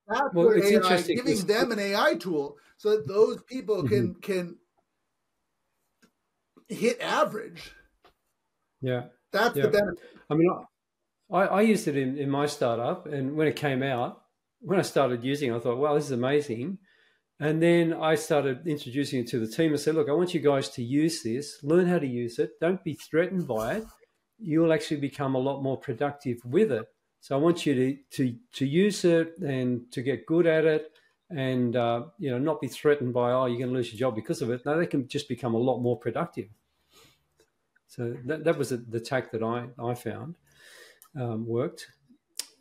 Speaker 1: That's
Speaker 2: Well, it's
Speaker 1: AI,
Speaker 2: interesting
Speaker 1: giving
Speaker 2: 'cause-
Speaker 1: them an AI tool so that those people can can hit average.
Speaker 2: yeah.
Speaker 1: That's
Speaker 2: Yeah.
Speaker 1: the benefit.
Speaker 2: I mean, I, I used it in, in my startup, and when it came out, when I started using it, I thought, wow, this is amazing. And then I started introducing it to the team and said, look, I want you guys to use this, learn how to use it, don't be threatened by it. You'll actually become a lot more productive with it. So I want you to to to use it and to get good at it, and uh, you know not be threatened by oh you're going to lose your job because of it. No, they can just become a lot more productive. So that, that was the, the tack that I I found um, worked.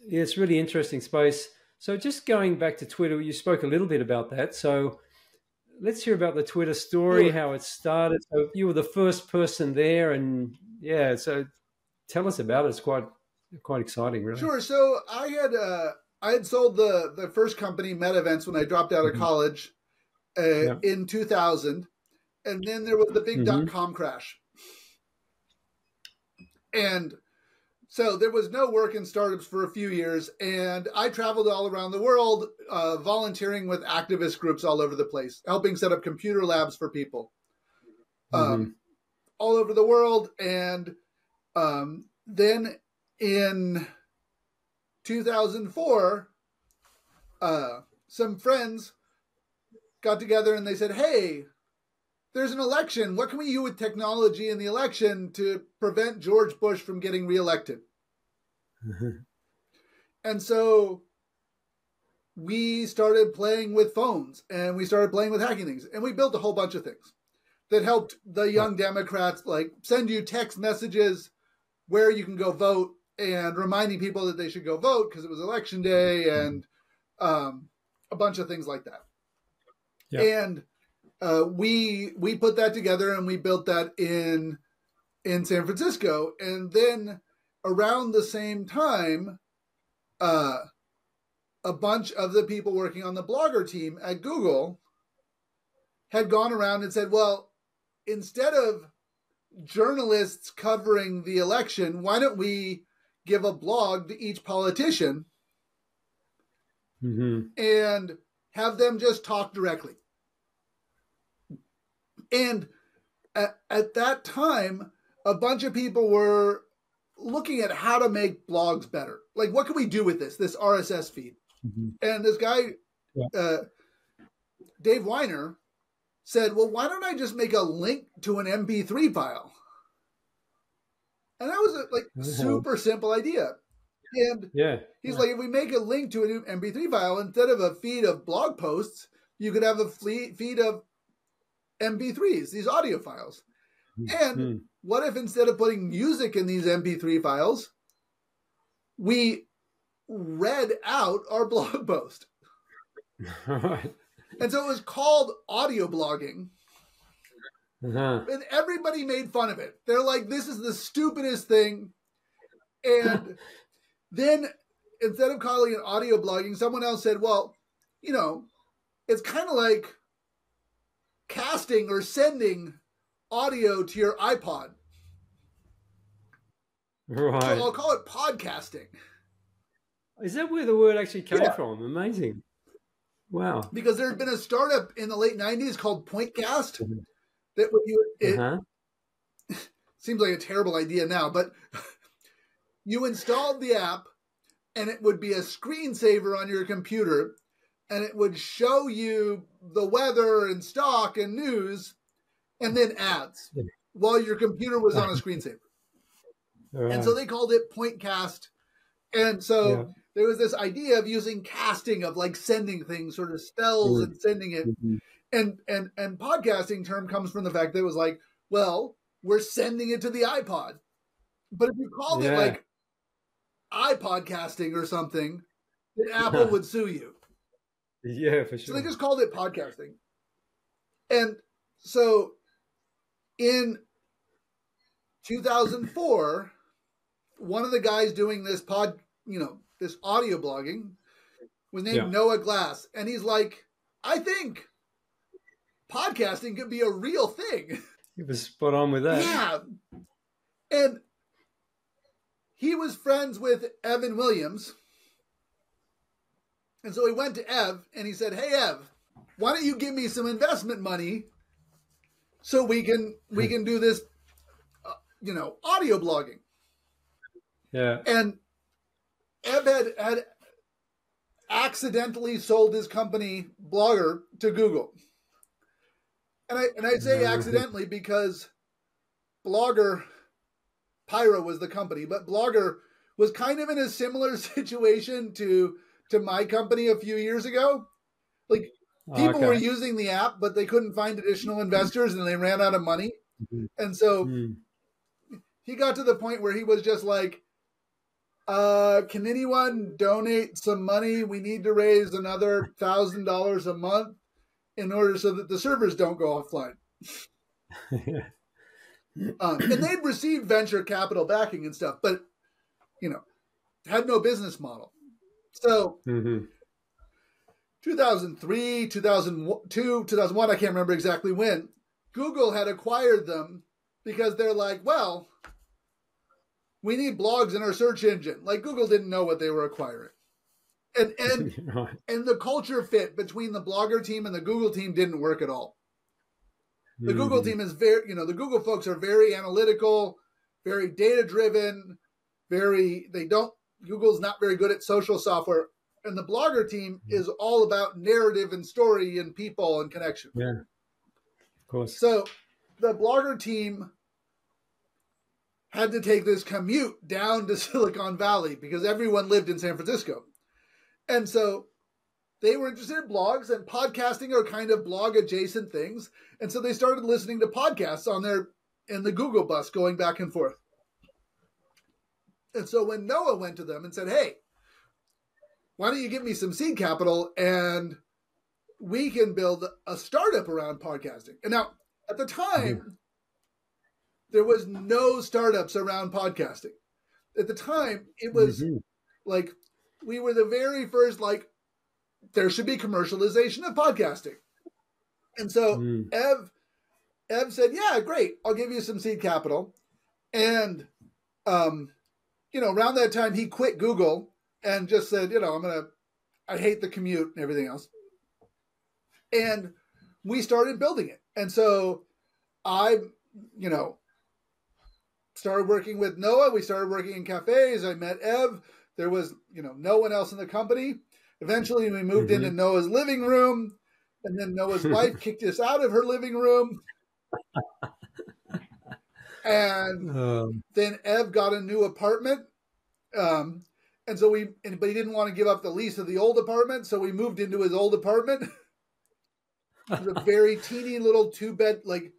Speaker 2: Yeah, it's really interesting space. So just going back to Twitter, you spoke a little bit about that. So let's hear about the Twitter story,
Speaker 1: Sure.
Speaker 2: how it started. So you were the first person there, and yeah, so tell us about it. It's quite quite exciting, really.
Speaker 1: Sure. So I had uh, I had sold the the first company, Meta Events, when I dropped out of
Speaker 2: Mhm.
Speaker 1: college uh,
Speaker 2: Yeah.
Speaker 1: in 2000, and then there was the big
Speaker 2: Mhm.
Speaker 1: dot com crash, and so there was no work in startups for a few years, and I traveled all around the world, uh, volunteering with activist groups all over the place, helping set up computer labs for people. Um, all over the world. And um, then in 2004, uh, some friends got together and they said, Hey, there's an election. What can we do with technology in the election to prevent George Bush from getting reelected?
Speaker 2: Mhm.
Speaker 1: And so we started playing with phones and we started playing with hacking things and we built a whole bunch of things that helped the young Democrats like send you text messages where you can go vote and reminding people that they should go vote because it was election day and um, a bunch of things like that.
Speaker 2: Yeah.
Speaker 1: And uh, we we put that together and we built that in in San Francisco, and then around the same time, uh, a bunch of the people working on the blogger team at Google had gone around and said, "Well, instead of journalists covering the election, why don't we give a blog to each politician
Speaker 2: hmm
Speaker 1: and have them just talk directly?" And at, at that time, a bunch of people were looking at how to make blogs better. Like, what can we do with this, this RSS feed?
Speaker 2: hmm
Speaker 1: And this guy,
Speaker 2: Yeah.
Speaker 1: uh, Dave Winer, said, Well, why don't I just make a link to an MP3 file? And that was a like
Speaker 2: Mhm.
Speaker 1: super simple idea. And
Speaker 2: Yeah.
Speaker 1: he's
Speaker 2: yeah.
Speaker 1: like, if we make a link to an MP3 file, instead of a feed of blog posts, you could have a fle- feed of MP3s, these audio files. And
Speaker 2: Mm.
Speaker 1: what if instead of putting music in these MP3 files, we read out our blog post? And so it was called audio blogging,
Speaker 2: Uh-huh.
Speaker 1: and everybody made fun of it. They're like, this is the stupidest thing. And then instead of calling it audio blogging, someone else said, well, you know, it's kind of like casting or sending audio to your iPod. So I'll call it podcasting.
Speaker 2: Is that where the word actually came
Speaker 1: Yeah.
Speaker 2: from? Amazing. Wow.
Speaker 1: because there had been a startup in the late 90s called Pointcast that when you it
Speaker 2: Uh-huh.
Speaker 1: seems like a terrible idea now but you installed the app and it would be a screensaver on your computer and it would show you the weather and stock and news and then ads while your computer was on a screensaver
Speaker 2: All
Speaker 1: and so they called it Pointcast and so
Speaker 2: Yeah.
Speaker 1: there was this idea of using casting of like sending things sort of spells
Speaker 2: Mm.
Speaker 1: and sending it
Speaker 2: Mhm.
Speaker 1: and and and podcasting term comes from the fact that it was like well we're sending it to the ipod but if you called it like ipodcasting or something then apple would sue you
Speaker 2: Yeah, for sure.
Speaker 1: so they just called it podcasting and so in 2004 one of the guys doing this pod you know this audio blogging was named
Speaker 2: Yeah.
Speaker 1: noah glass and he's like i think podcasting could be a real thing
Speaker 2: He was spot on with that.
Speaker 1: yeah and he was friends with evan williams and so he went to ev and he said hey ev why don't you give me some investment money so we can we can do this uh, you know audio blogging
Speaker 2: Yeah.
Speaker 1: and Ev had, had accidentally sold his company Blogger to Google. And I and I say accidentally because Blogger Pyra was the company, but Blogger was kind of in a similar situation to to my company a few years ago. Like people
Speaker 2: Okay.
Speaker 1: were using the app, but they couldn't find additional investors and they ran out of money.
Speaker 2: Mhm.
Speaker 1: And so
Speaker 2: Mm.
Speaker 1: he got to the point where he was just like, uh, can anyone donate some money? We need to raise another thousand dollars a month in order so that the servers don't go offline. Um, and they'd received venture capital backing and stuff, but you know, had no business model. So
Speaker 2: Mhm.
Speaker 1: 2003, 2002, 2001, I can't remember exactly when, Google had acquired them because they're like, well, we need blogs in our search engine. Like Google didn't know what they were acquiring. And and and the culture fit between the blogger team and the Google team didn't work at all. The Google
Speaker 2: Mhm.
Speaker 1: team is very, you know, the Google folks are very analytical, very data driven, very they don't Google's not very good at social software. And the blogger team mm-hmm. is all about narrative and story and people and connection.
Speaker 2: Yeah. Of course.
Speaker 1: So the blogger team had to take this commute down to Silicon Valley because everyone lived in San Francisco. And so they were interested in blogs and podcasting are kind of blog adjacent things. And so they started listening to podcasts on their in the Google bus going back and forth. And so when Noah went to them and said, Hey, why don't you give me some seed capital and we can build a startup around podcasting. And now, at the time, mm-hmm. there was no startups around podcasting. At the time, it was mm-hmm. like we were the very first, like, there should be commercialization of podcasting. And so mm. Ev Ev said, "Yeah, great. I'll give you some seed capital." And um, you know, around that time he quit Google and just said, "You know, I'm to I hate the commute and everything else." And we started building it. And so I, you know, started working with Noah. We started working in cafes. I met Ev. There was, you know, no one else in the company. Eventually, we moved mm-hmm. into Noah's living room, and then Noah's wife kicked us out of her living room. And um. then Ev got a new apartment. Um, and so we, but he didn't want to give up the lease of the old apartment, so we moved into his old apartment. it was a very teeny little two bed, like,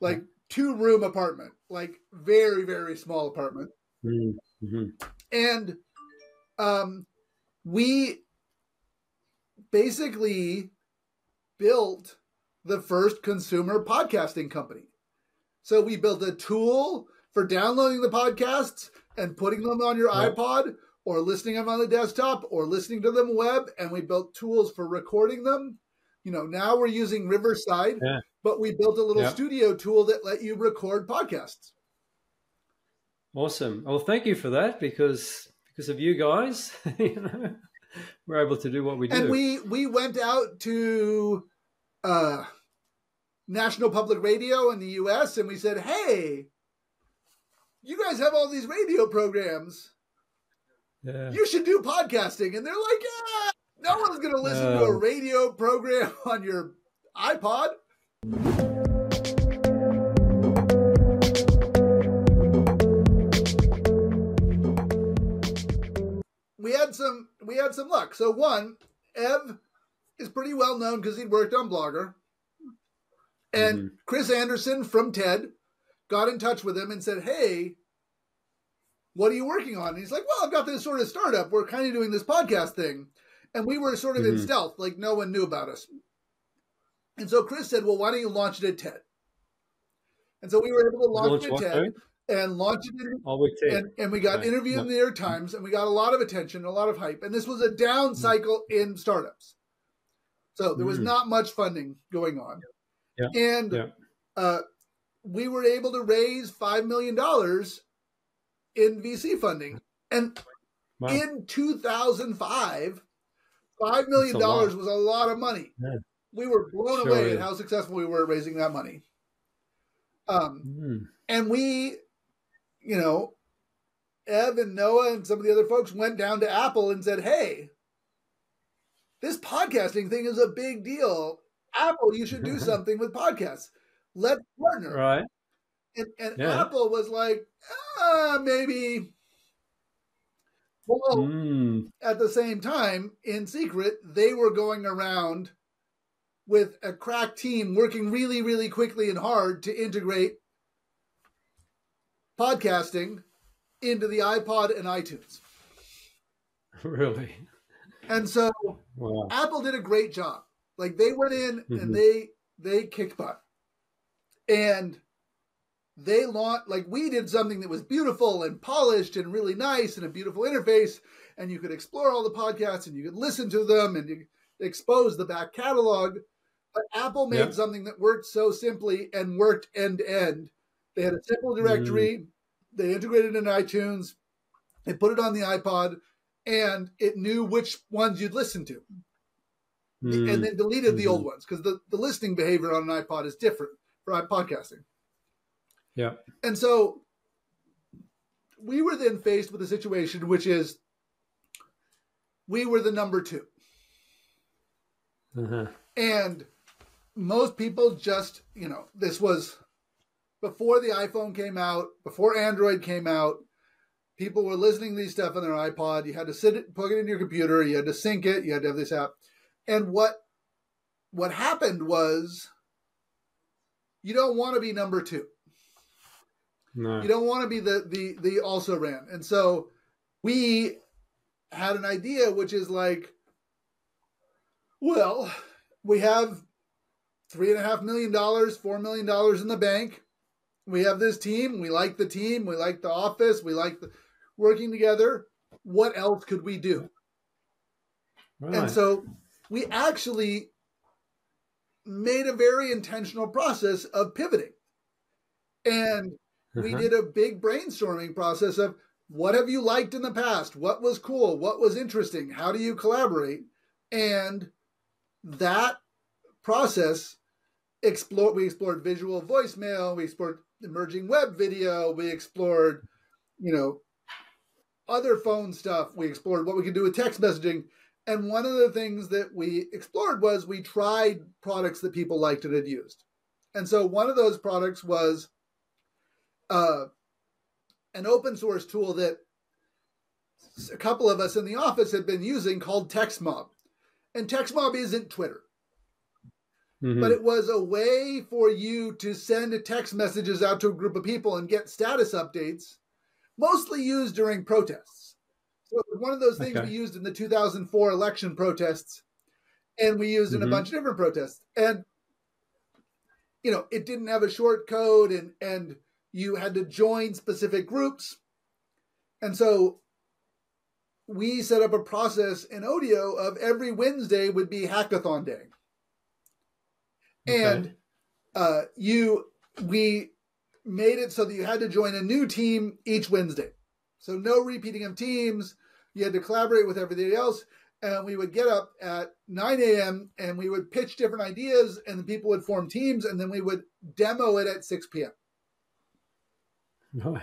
Speaker 1: like two room apartment, like very very small apartment. Mm-hmm. And um, we basically built the first consumer podcasting company. So we built a tool for downloading the podcasts and putting them on your yeah. iPod or listening them on the desktop or listening to them web and we built tools for recording them. You know, now we're using Riverside, yeah. but we built a little studio tool that let you record podcasts.
Speaker 2: Awesome. Well, thank you for that because because of you guys, you know, we're able to do what we do.
Speaker 1: And we we went out to uh, National Public Radio in the U.S. and we said, "Hey, you guys have all these radio programs. Yeah. You should do podcasting." And they're like, "Yeah, no one's going to listen to a radio program on your iPod." we had some we had some luck. So one, Ev is pretty well known because he worked on Blogger. And mm-hmm. Chris Anderson from TED got in touch with him and said, Hey, what are you working on? And he's like, Well, I've got this sort of startup. We're kind of doing this podcast thing. And we were sort of mm-hmm. in stealth, like no one knew about us. And so Chris said, Well, why don't you launch it at TED? And so we were able to launch, launch it at TED and launch it. In, and, and we got right. interviewed in the New York Times, and we got a lot of attention, a lot of hype. And this was a down mm. cycle in startups, so there was mm. not much funding going on. Yeah. And yeah. Uh, we were able to raise five million dollars in VC funding, and wow. in 2005, five million dollars was a lot of money. Yeah. We were blown sure away is. at how successful we were at raising that money. Um, mm. and we you know, Ev and Noah and some of the other folks went down to Apple and said, hey, this podcasting thing is a big deal. Apple, you should do something with podcasts. Let's partner.
Speaker 2: Right.
Speaker 1: And, and yeah. Apple was like, ah, maybe. Well, mm. at the same time, in secret, they were going around with a crack team working really, really quickly and hard to integrate podcasting into the iPod and iTunes.
Speaker 2: Really?
Speaker 1: And so wow. Apple did a great job. Like they went in mm-hmm. and they they kicked butt. And they launched like we did something that was beautiful and polished and really nice and a beautiful interface and you could explore all the podcasts and you could listen to them and you expose the back catalog but apple made yep. something that worked so simply and worked end to end they had a simple directory. Mm. They integrated in iTunes. They put it on the iPod, and it knew which ones you'd listen to, mm. and then deleted mm-hmm. the old ones because the, the listening behavior on an iPod is different for podcasting.
Speaker 2: Yeah,
Speaker 1: and so we were then faced with a situation which is we were the number 2 uh-huh. and most people just you know this was before the iPhone came out, before Android came out, people were listening to these stuff on their iPod. You had to sit it, plug it in your computer. You had to sync it. You had to have this app. And what what happened was, you don't want to be number two. No. You don't want to be the the the also ran. And so we had an idea, which is like, well, we have three and a half million dollars, four million dollars in the bank. We have this team. We like the team. We like the office. We like the, working together. What else could we do? And so we actually made a very intentional process of pivoting. And uh-huh. we did a big brainstorming process of what have you liked in the past? What was cool? What was interesting? How do you collaborate? And that process explored we explored visual voicemail, we explored emerging web video, we explored, you know, other phone stuff, we explored what we could do with text messaging. And one of the things that we explored was we tried products that people liked and had used. And so one of those products was uh, an open source tool that a couple of us in the office had been using called TXTmob. And TXTmob isn't Twitter. Mm-hmm. But it was a way for you to send text messages out to a group of people and get status updates, mostly used during protests. So one of those things okay. we used in the 2004 election protests, and we used in mm-hmm. a bunch of different protests. And you know, it didn't have a short code, and and you had to join specific groups. And so we set up a process in Odeo of every Wednesday would be hackathon day. Okay. And uh, you we made it so that you had to join a new team each Wednesday. So no repeating of teams. You had to collaborate with everybody else. And we would get up at 9 a.m. and we would pitch different ideas, and the people would form teams, and then we would demo it at 6 p.m. Right.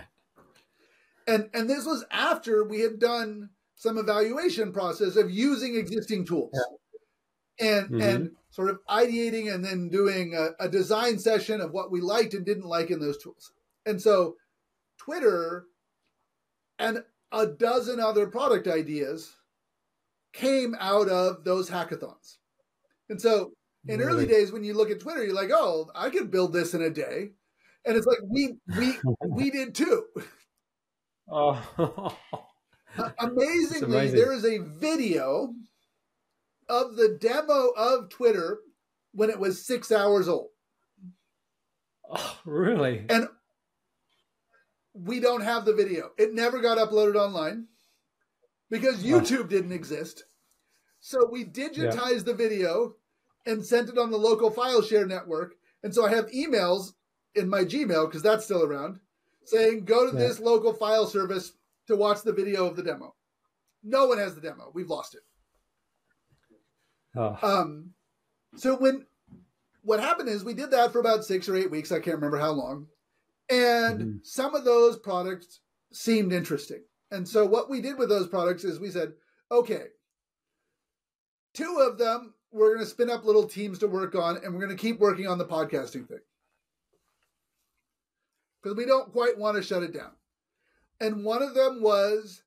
Speaker 1: And and this was after we had done some evaluation process of using existing tools. Yeah. And mm-hmm. and sort of ideating and then doing a, a design session of what we liked and didn't like in those tools. And so Twitter and a dozen other product ideas came out of those hackathons. And so in really? early days, when you look at Twitter, you're like, oh, I could build this in a day and it's like we we we did too. Oh. Amazingly, there is a video of the demo of Twitter when it was six hours old.
Speaker 2: Oh, really?
Speaker 1: And we don't have the video. It never got uploaded online because YouTube oh. didn't exist. So we digitized yeah. the video and sent it on the local file share network. And so I have emails in my Gmail because that's still around, saying go to yeah. this local file service to watch the video of the demo. No one has the demo. We've lost it. Oh. Um, so when what happened is we did that for about six or eight weeks. I can't remember how long, and mm-hmm. some of those products seemed interesting. And so what we did with those products is we said, okay, two of them we're going to spin up little teams to work on, and we're going to keep working on the podcasting thing because we don't quite want to shut it down. And one of them was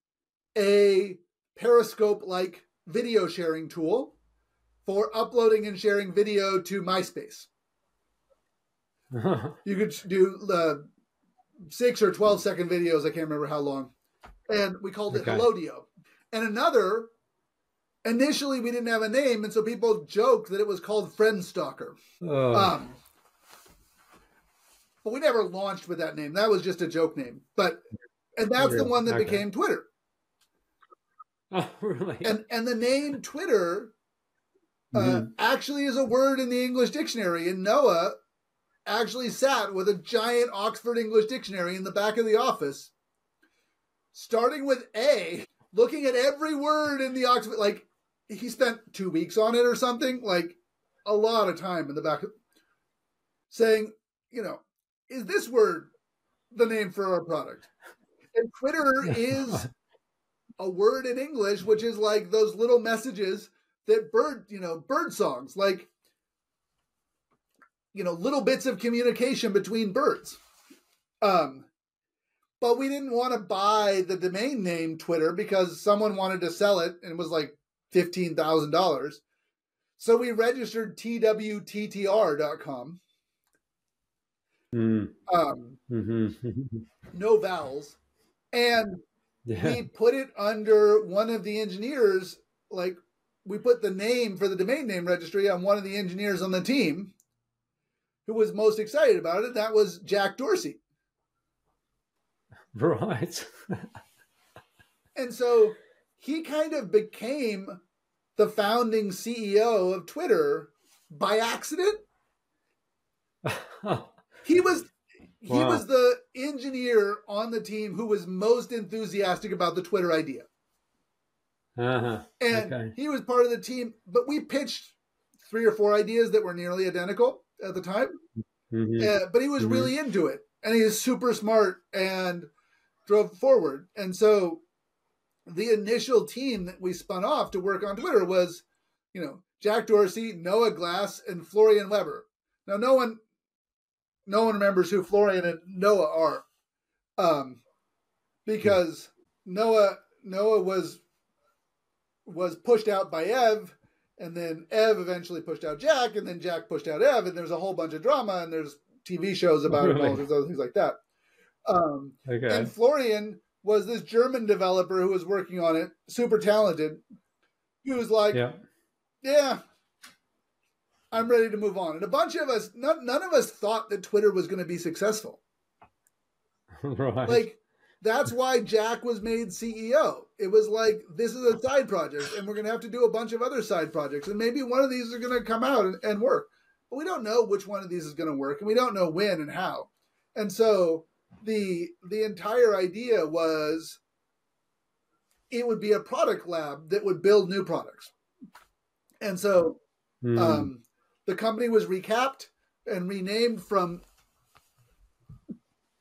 Speaker 1: a Periscope like video sharing tool for uploading and sharing video to MySpace. you could do uh, six or 12 second videos. I can't remember how long. And we called it okay. Hellodeo. And another, initially we didn't have a name. And so people joked that it was called Friend Stalker. Oh. Um, but we never launched with that name. That was just a joke name. But and that's the one that okay. became Twitter.
Speaker 2: Oh, really?
Speaker 1: And and the name Twitter uh, mm-hmm. actually is a word in the English dictionary. And Noah actually sat with a giant Oxford English dictionary in the back of the office, starting with A, looking at every word in the Oxford. Like he spent two weeks on it or something. Like a lot of time in the back, of, saying, you know, is this word the name for our product? And Twitter is a word in English, which is like those little messages that bird, you know, bird songs, like, you know, little bits of communication between birds. Um, but we didn't want to buy the domain name Twitter because someone wanted to sell it and it was like $15,000. So we registered twttr.com Mm. Um, mm-hmm. no vowels. And yeah. we put it under one of the engineers, like we put the name for the domain name registry on one of the engineers on the team who was most excited about it. That was Jack Dorsey.
Speaker 2: Right.
Speaker 1: and so he kind of became the founding CEO of Twitter by accident. he was he wow. was the engineer on the team who was most enthusiastic about the Twitter idea.
Speaker 2: Uh-huh.
Speaker 1: And okay. he was part of the team, but we pitched three or four ideas that were nearly identical at the time. Mm-hmm. Uh, but he was mm-hmm. really into it, and he is super smart and drove forward. And so, the initial team that we spun off to work on Twitter was, you know, Jack Dorsey, Noah Glass, and Florian Weber. Now, no one, no one remembers who Florian and Noah are, um, because Noah Noah was was pushed out by Ev, and then Ev eventually pushed out Jack, and then Jack pushed out Ev, and there's a whole bunch of drama, and there's TV shows about really? it, and all these other things like that. Um, okay. And Florian was this German developer who was working on it, super talented. He was like, yeah, yeah I'm ready to move on. And a bunch of us, none, none of us thought that Twitter was going to be successful.
Speaker 2: right.
Speaker 1: Like, that's why Jack was made CEO. It was like, this is a side project, and we're going to have to do a bunch of other side projects. And maybe one of these are going to come out and, and work. But we don't know which one of these is going to work, and we don't know when and how. And so the the entire idea was it would be a product lab that would build new products. And so mm. um, the company was recapped and renamed from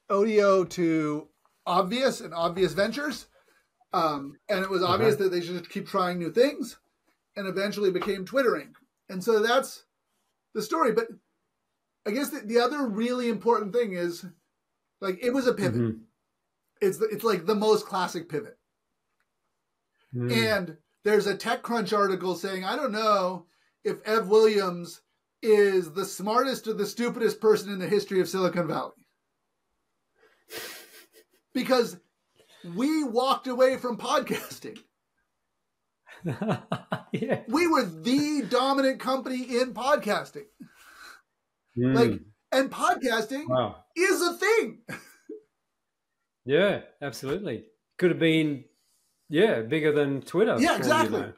Speaker 1: Odeo to obvious and obvious ventures. Um, and it was uh-huh. obvious that they should keep trying new things and eventually became Twitter Inc. And so that's the story. But I guess the, the other really important thing is like it was a pivot. Mm-hmm. It's the, it's like the most classic pivot. Mm. And there's a TechCrunch article saying, I don't know if Ev Williams is the smartest or the stupidest person in the history of Silicon Valley because we walked away from podcasting. yeah. We were the dominant company in podcasting. Mm. Like, and podcasting wow. is a thing.
Speaker 2: yeah, absolutely. Could have been, yeah, bigger than Twitter.
Speaker 1: Yeah, exactly. You know.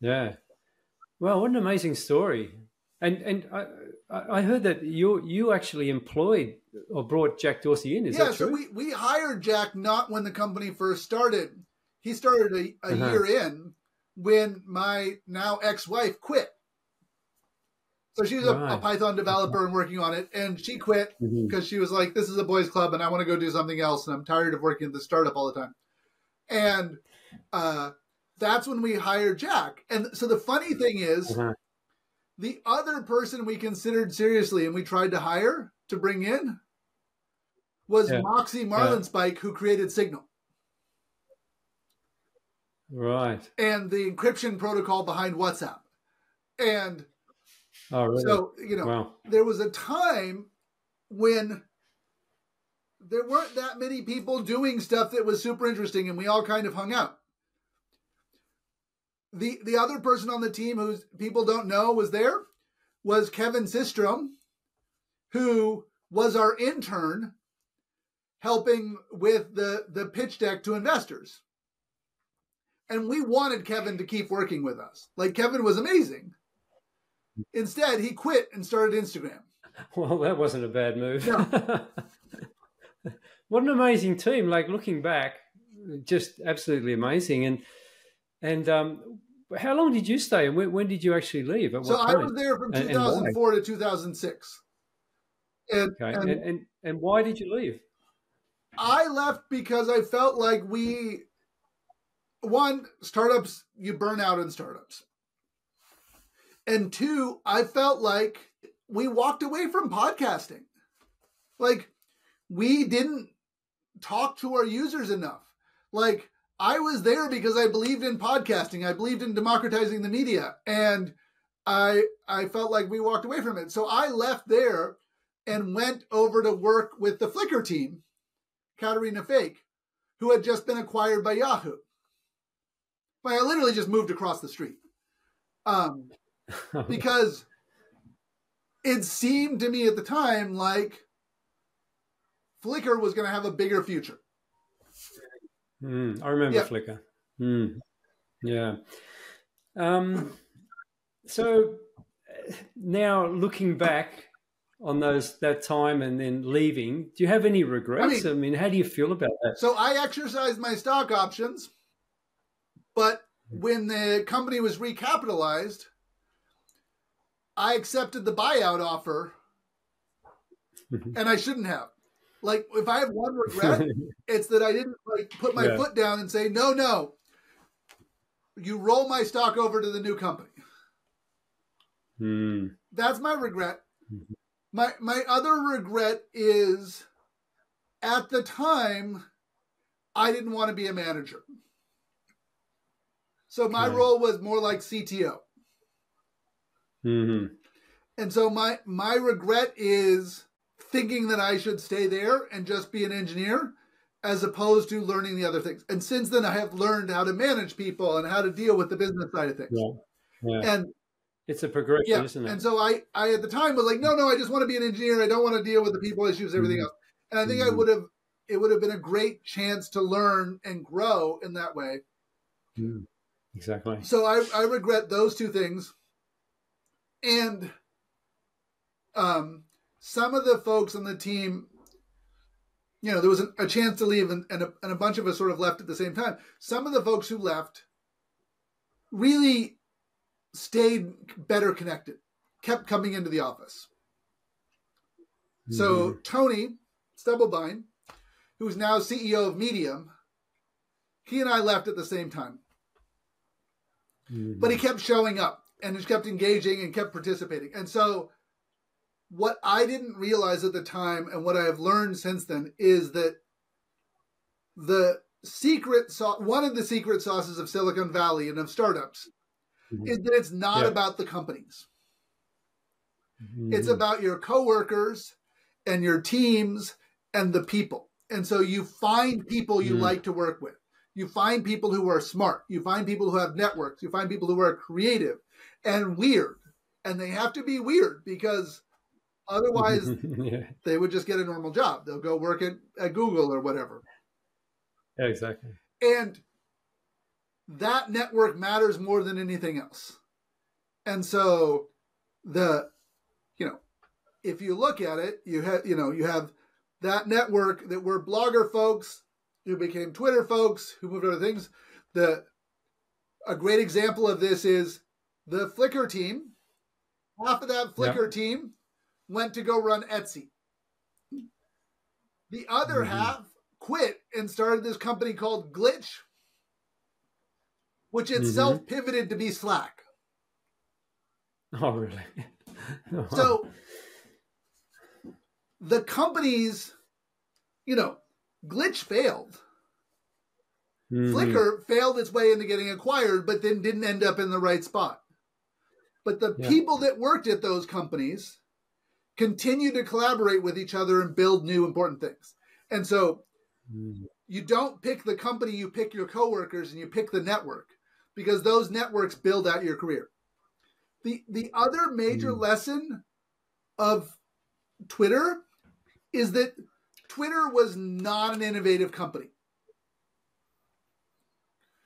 Speaker 2: Yeah. Well, what an amazing story. And and I, I heard that you you actually employed or brought Jack Dorsey in. Is
Speaker 1: yeah,
Speaker 2: that true?
Speaker 1: so we, we hired Jack not when the company first started. He started a, a uh-huh. year in when my now ex wife quit. So she's a, right. a, Python developer and working on it, and she quit mm-hmm. because she was like, "This is a boys' club, and I want to go do something else, and I'm tired of working at the startup all the time." And uh, that's when we hired Jack. And so the funny thing is, uh-huh. The other person we considered seriously and we tried to hire to bring in was yeah. Moxie Marlinspike, yeah. who created Signal.
Speaker 2: Right.
Speaker 1: And the encryption protocol behind WhatsApp. And
Speaker 2: oh, really?
Speaker 1: so, you know, wow. there was a time when there weren't that many people doing stuff that was super interesting and we all kind of hung out the the other person on the team who people don't know was there was Kevin Systrom, who was our intern helping with the the pitch deck to investors. And we wanted Kevin to keep working with us. Like Kevin was amazing. Instead, he quit and started Instagram.
Speaker 2: Well, that wasn't a bad move. No. what an amazing team! Like looking back, just absolutely amazing. And and um, how long did you stay, and when, when did you actually leave?
Speaker 1: so I was there from 2004 and, and to 2006.
Speaker 2: And, okay. and, and and why did you leave?
Speaker 1: I left because I felt like we one startups you burn out in startups, and two I felt like we walked away from podcasting. Like we didn't talk to our users enough. Like I was there because I believed in podcasting. I believed in democratizing the media, and I I felt like we walked away from it. So I left there and went over to work with the Flickr team, Caterina Fake, who had just been acquired by Yahoo. but I literally just moved across the street. Um, because it seemed to me at the time like Flickr was going to have a bigger future.
Speaker 2: Mm, I remember
Speaker 1: Yeah.
Speaker 2: Flickr. Mm, yeah. Um, so now looking back on those that time and then leaving, do you have any regrets? I
Speaker 1: I
Speaker 2: mean,
Speaker 1: mean-
Speaker 2: how do you feel about that?
Speaker 1: So I exercised my stock options, but when the company was recapitalized, I accepted the buyout offer, and I shouldn't have. Like, if I have one regret, it's that I didn't like put my
Speaker 2: Yeah.
Speaker 1: foot down and say, "No, no, you roll my stock over to the new company."
Speaker 2: Mm,
Speaker 1: That's my regret.
Speaker 2: Mhm.
Speaker 1: My my other regret is at the time I didn't want to be a manager. So my
Speaker 2: Okay.
Speaker 1: role was more like CTO.
Speaker 2: mhm.
Speaker 1: And so my my regret is thinking that I should stay there and just be an engineer as opposed to learning the other things. And since then I have learned how to manage people and how to deal with the business side of things.
Speaker 2: Yeah. Yeah.
Speaker 1: And
Speaker 2: It's a progression,
Speaker 1: yeah,
Speaker 2: isn't it?
Speaker 1: and so I, I at the time was like, no, no, I just want to be an engineer. I don't want to deal with the people issues, everything
Speaker 2: Mhm.
Speaker 1: else. And I think I
Speaker 2: Mhm.
Speaker 1: would have, it would have been a great chance to learn and grow in that way.
Speaker 2: Mm, exactly.
Speaker 1: So I, I regret those two things. And um, some of the folks on the team, you know, there was a, a chance to leave, and, and, a, and a bunch of us sort of left at the same time. Some of the folks who left really stayed better connected, kept coming into the office. So
Speaker 2: Mhm.
Speaker 1: Tony Stubblebine, who's now CEO of Medium, he and I left at the same time
Speaker 2: Mhm.
Speaker 1: but he kept showing up and just kept engaging and kept participating. And so, what I didn't realize at the time, and what I have learned since then, is that the secret sauce, one of the secret sauces of Silicon Valley and of startups,
Speaker 2: Mhm.
Speaker 1: is that it's not
Speaker 2: Yeah.
Speaker 1: about the companies. It's
Speaker 2: Mhm.
Speaker 1: about your coworkers and your teams and the people. And so you find people you
Speaker 2: Mm.
Speaker 1: like to work with. You find people who are smart. You find people who have networks. You find people who are creative and weird. And they have to be weird because otherwise
Speaker 2: yeah.
Speaker 1: they would just get a normal job. They'll go work at, at Google or whatever.
Speaker 2: yeah, exactly.
Speaker 1: And that network matters more than anything else. And so the you know, if you look at it, you have you know, you have that network that were blogger folks who became Twitter folks who moved other things. The a great example of this is the Flickr team. Half of that Flickr team went to go run Etsy. The other
Speaker 2: Mhm.
Speaker 1: half quit and started this company called Glitch, which itself pivoted to be Slack.
Speaker 2: Oh, really?
Speaker 1: So the companies, you know, Glitch failed.
Speaker 2: Mhm.
Speaker 1: Flickr failed its way into getting acquired, but then didn't end up in the right spot. But the
Speaker 2: Yeah.
Speaker 1: people that worked at those companies continue to collaborate with each other and build new important things. And so
Speaker 2: Mhm.
Speaker 1: you don't pick the company, you pick your coworkers and you pick the network because those networks build out your career. The the other major
Speaker 2: Mm.
Speaker 1: lesson of Twitter is that Twitter was not an innovative company.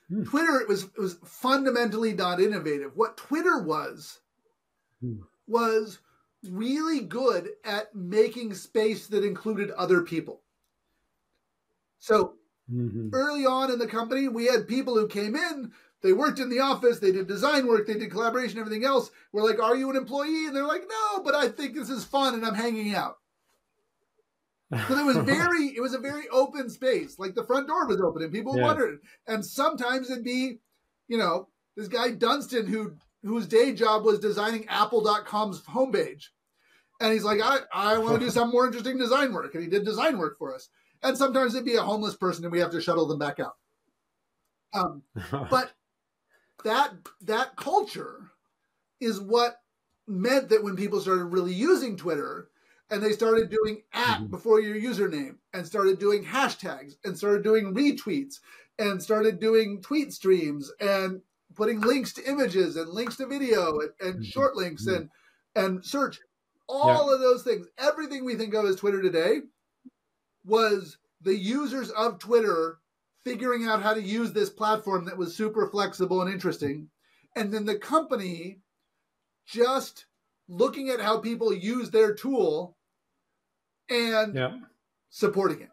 Speaker 2: Hmm.
Speaker 1: Twitter it was it was fundamentally not innovative. What Twitter was
Speaker 2: Hmm.
Speaker 1: was really good at making space that included other people. So
Speaker 2: Mhm.
Speaker 1: early on in the company, we had people who came in, they worked in the office, they did design work, they did collaboration, everything else. We're like, Are you an employee? And they're like, No, but I think this is fun and I'm hanging out. So it was very, it was a very open space. Like the front door was open and people
Speaker 2: Yeah.
Speaker 1: wondered. And sometimes it'd be, you know, this guy Dunstan who whose day job was designing Apple.com's homepage. And he's like, I, I want to do some more interesting design work. And he did design work for us. And sometimes it'd be a homeless person and we have to shuttle them back out. Um, but that that culture is what meant that when people started really using Twitter and they started doing at
Speaker 2: Mhm.
Speaker 1: before your username and started doing hashtags and started doing retweets and started doing tweet streams and putting links to images and links to video and, and short links and and search all yeah. of those things everything we think of as twitter today was the users of twitter figuring out how to use this platform that was super flexible and interesting and then the company just looking at how people use their tool and
Speaker 2: yeah.
Speaker 1: supporting it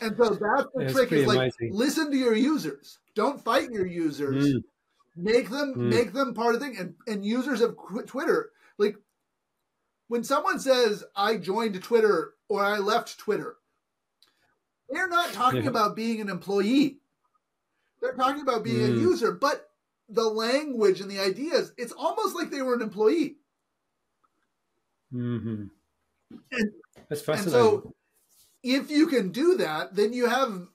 Speaker 1: and so that's the trick is like amazing. listen to your users don't fight your users mm. Make them mm. make them part of the thing. And and users of Twitter, like when someone says I joined Twitter or I left Twitter, they're not talking yeah. about being an employee. They're talking about being mm. a hmm. user, but the language and the ideas, it's almost like they were an employee.
Speaker 2: Mm-hmm.
Speaker 1: And,
Speaker 2: That's fascinating. And so
Speaker 1: if you can do that, then you have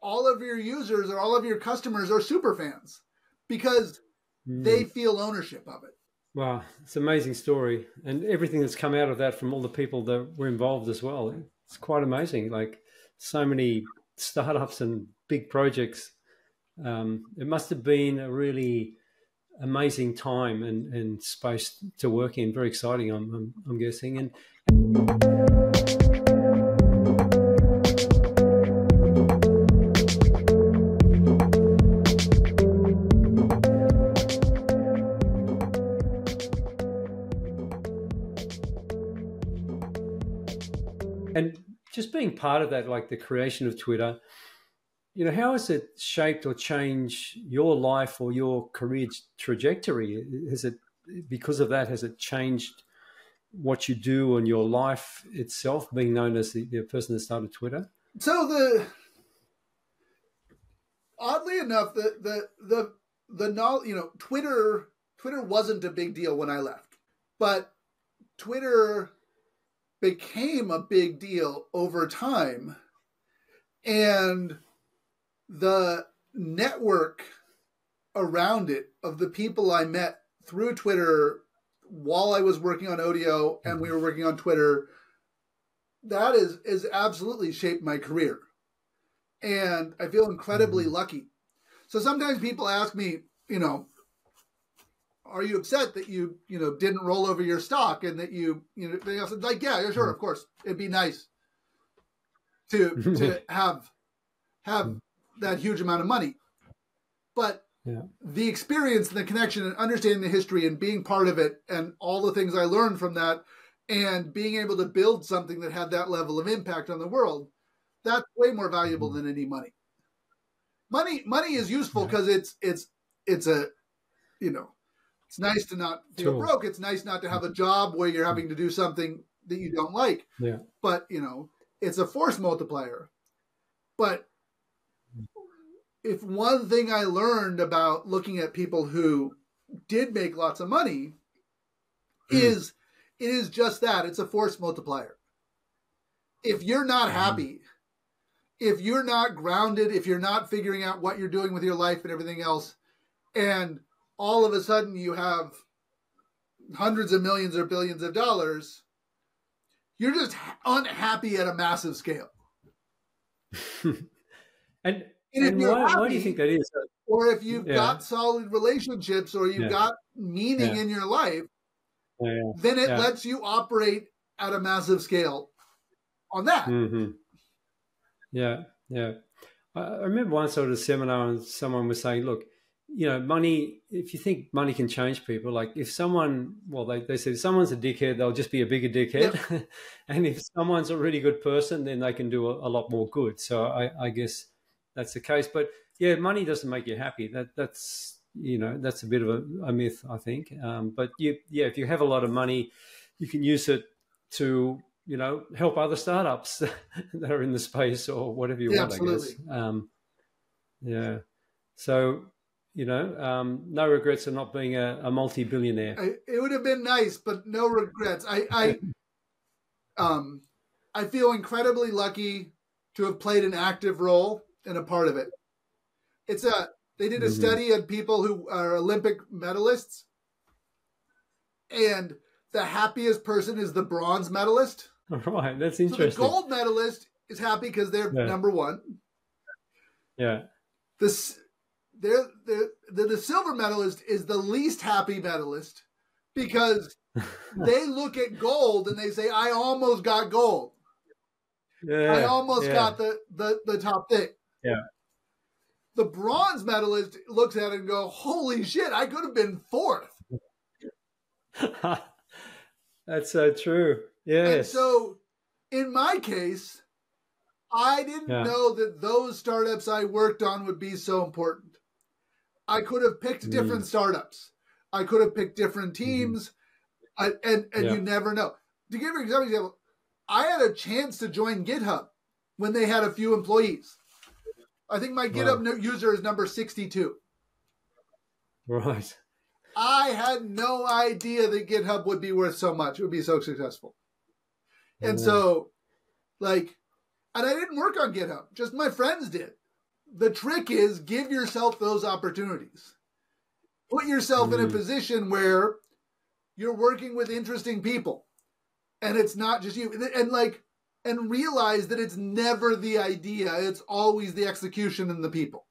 Speaker 1: all of your users or all of your customers are super fans because mm. they feel ownership of it.
Speaker 2: Wow, it's an amazing story, and everything that's come out of that from all the people that were involved as well. It's quite amazing. Like so many startups and big projects. Um, it must have been a really amazing time and, and space to work in. Very exciting, I'm, I'm, I'm guessing. And just being part of that, like the creation of Twitter, you know, how has it shaped or changed your life or your career trajectory? Has it, because of that, has it changed what you do and your life itself, being known as the, the person that started Twitter?
Speaker 1: So the oddly enough, the the the the knowledge, you know, Twitter Twitter wasn't a big deal when I left, but Twitter became a big deal over time. And the network around it of the people I met through Twitter while I was working on Odeo and we were working on Twitter, that is is absolutely shaped my career. And I feel incredibly mm-hmm. lucky. So sometimes people ask me, you know, are you upset that you you know didn't roll over your stock and that you you know they said like yeah, sure of course it'd be nice to to have have that huge amount of money but
Speaker 2: yeah.
Speaker 1: the experience and the connection and understanding the history and being part of it and all the things I learned from that and being able to build something that had that level of impact on the world that's way more valuable mm-hmm. than any money money money is useful because yeah. it's it's it's a you know it's nice to not feel broke. It's nice not to have a job where you're having to do something that you don't like.
Speaker 2: Yeah.
Speaker 1: But, you know, it's a force multiplier. But if one thing I learned about looking at people who did make lots of money mm. is it is just that it's a force multiplier. If you're not hmm. happy, if you're not grounded, if you're not figuring out what you're doing with your life and everything else, and all of a sudden you have hundreds of millions or billions of dollars, you're just unhappy at a massive scale.
Speaker 2: and and, and why, happy, why, do you think that is?
Speaker 1: Or if you've yeah. got solid relationships or you've yeah. got meaning yeah. in your life, then it lets you operate at a massive scale on that.
Speaker 2: Mm-hmm. Yeah, yeah. I remember once I was at a seminar and someone was saying, look, you know, money, if you think money can change people, like if someone, well, they, they said if someone's a dickhead, they'll just be a bigger dickhead. Yep. and if someone's a really good person, then they can do a, a lot more good. So I, I, guess that's the case. But yeah, money doesn't make you happy. That That's, you know, that's a bit of a, a myth, I think. Um, but you, yeah, if you have a lot of money, you can use it to, you know, help other startups that are in the space or whatever you yeah, want, absolutely. I guess. Um, yeah. So you know, um, no regrets of not being a, a multi-billionaire.
Speaker 1: I, it would have been nice, but no regrets. I, I, um, I feel incredibly lucky to have played an active role and a part of it. It's a they did a mm-hmm. study on people who are Olympic medalists, and the happiest person is the bronze medalist.
Speaker 2: Right, that's interesting.
Speaker 1: So the gold medalist is happy because they're yeah. number one.
Speaker 2: Yeah
Speaker 1: the they're, they're, the, the silver medalist is the least happy medalist because they look at gold and they say, I almost got gold. Yeah, I almost yeah. got the, the, the top thing.
Speaker 2: Yeah.
Speaker 1: The bronze medalist looks at it and go, Holy shit, I could have been fourth.
Speaker 2: That's so true. Yes.
Speaker 1: And so in my case, I didn't yeah. know that those startups I worked on would be so important. I could have picked mm. different startups. I could have picked different mm-hmm. teams. Mm. I, and and yeah. you never know. To give you an example, I had a chance to join GitHub when they had a few employees. I think my GitHub wow. user is number 62.
Speaker 2: Right.
Speaker 1: I had no idea that GitHub would be worth so much. It would be so successful. And so, like, and I didn't work on GitHub, just my friends did. The trick is give yourself those opportunities. Put yourself mm. in a mm. position where you're working with interesting people and it's not just you. And like, and realize that it's never the idea, it's always the execution and the people.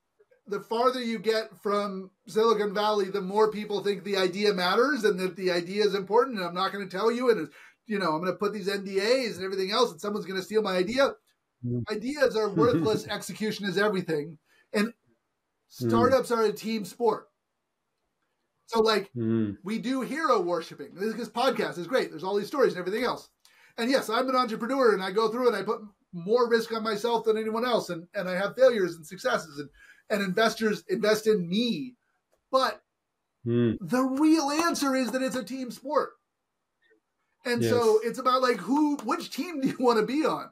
Speaker 1: The farther you get from Silicon Valley, the more people think the idea matters and that the idea is important. And I'm not going to tell you, and you know, I'm going to put these NDAs and everything else, and someone's going to steal my idea. Ideas are worthless. execution is everything. And startups mm. are a team sport. So, like, mm. we do hero worshiping. This podcast is great. There's all these stories and everything else. And yes, I'm an entrepreneur and I go through and I put more risk on myself than anyone else. And, and I have failures and successes, and, and investors invest in me. But mm. the real answer is that it's a team sport. And yes. so it's about like who, which team do you want to be on?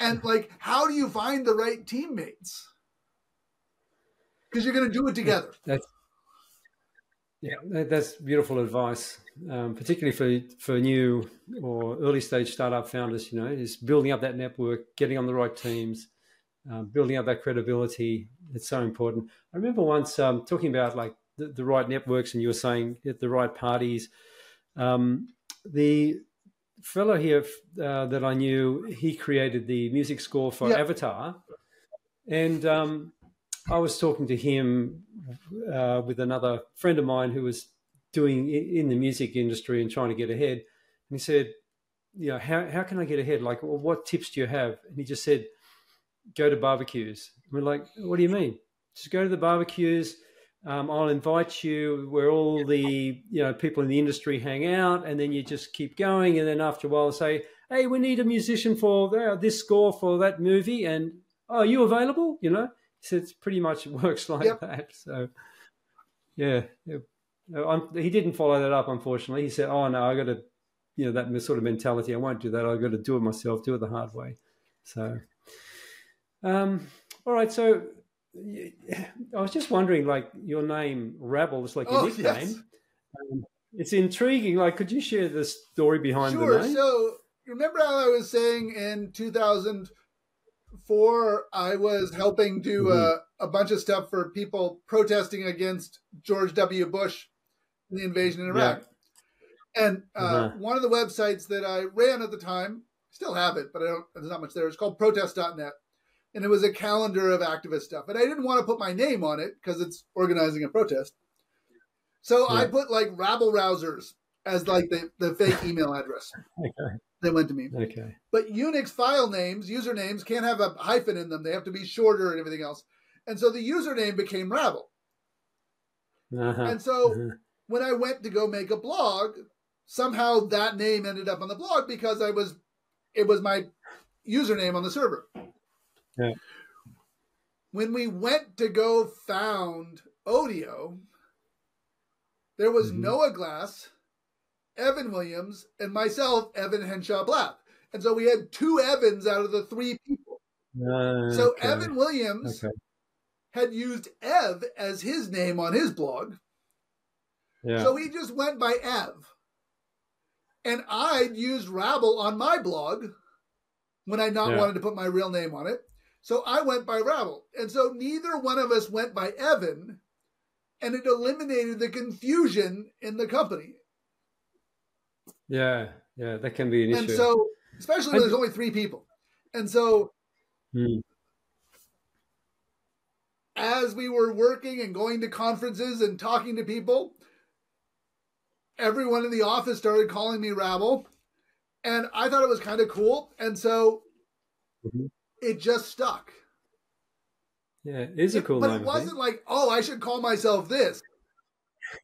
Speaker 1: And like, how do you find the right teammates? Because you're going to do it together.
Speaker 2: That's, yeah, that's beautiful advice, um, particularly for for new or early stage startup founders. You know, is building up that network, getting on the right teams, uh, building up that credibility. It's so important. I remember once um, talking about like the, the, right networks, and you were saying at the right parties. Um, the fellow here uh, that I knew, he created the music score for Avatar, and um, I was talking to him uh, with another friend of mine who was doing in the music industry and trying to get ahead. And he said, "You know, how how can I get ahead? Like, well, what tips do you have?" And he just said, "Go to barbecues." And we're like, "What do you mean?" Just go to the barbecues. Um, I'll invite you where all the you know people in the industry hang out, and then you just keep going. And then after a while, say, "Hey, we need a musician for this score for that movie," and oh, are you available? You know, so it's pretty much works like yep. that. So yeah, he didn't follow that up. Unfortunately, he said, "Oh no, I got to." You know that sort of mentality. I won't do that. I've got to do it myself. Do it the hard way. So, um, all right. So I was just wondering, like your name Rabble is like your oh, nickname. Yes. Um, it's intriguing. Like, could you share the story behind
Speaker 1: sure.
Speaker 2: the name?
Speaker 1: So, remember how I was saying in 2004, I was helping do mm-hmm. uh, a bunch of stuff for people protesting against George W. Bush and the invasion in Iraq. Yeah. And uh, uh-huh. one of the websites that I ran at the time, still have it, but I don't. There's not much there. It's called Protest.net and it was a calendar of activist stuff. And I didn't want to put my name on it because it's organizing a protest. So yeah. I put like rabble rousers as like the, the fake email address. okay. They went to me.
Speaker 2: Okay.
Speaker 1: But Unix file names, usernames can't have a hyphen in them. They have to be shorter and everything else. And so the username became Rabble. Uh-huh. And so uh-huh. when I went to go make a blog, somehow that name ended up on the blog because I was it was my username on the server. Yeah. When we went to go found Odeo, there was mm-hmm. Noah Glass, Evan Williams, and myself, Evan Henshaw-Plath. And so we had two Evans out of the three people. Uh, so okay. Evan Williams okay. had used Ev as his name on his blog. Yeah. So he just went by Ev. And I'd used Rabble on my blog when I not yeah. wanted to put my real name on it. So I went by Rabble. And so neither one of us went by Evan, and it eliminated the confusion in the company.
Speaker 2: Yeah, yeah, that can be an
Speaker 1: and issue. And so, especially when there's only three people. And so, hmm. as we were working and going to conferences and talking to people, everyone in the office started calling me Rabble. And I thought it was kind of cool. And so
Speaker 2: Mhm.
Speaker 1: It just stuck.
Speaker 2: Yeah, it is a cool
Speaker 1: but
Speaker 2: name.
Speaker 1: it wasn't like, oh, I should call myself this.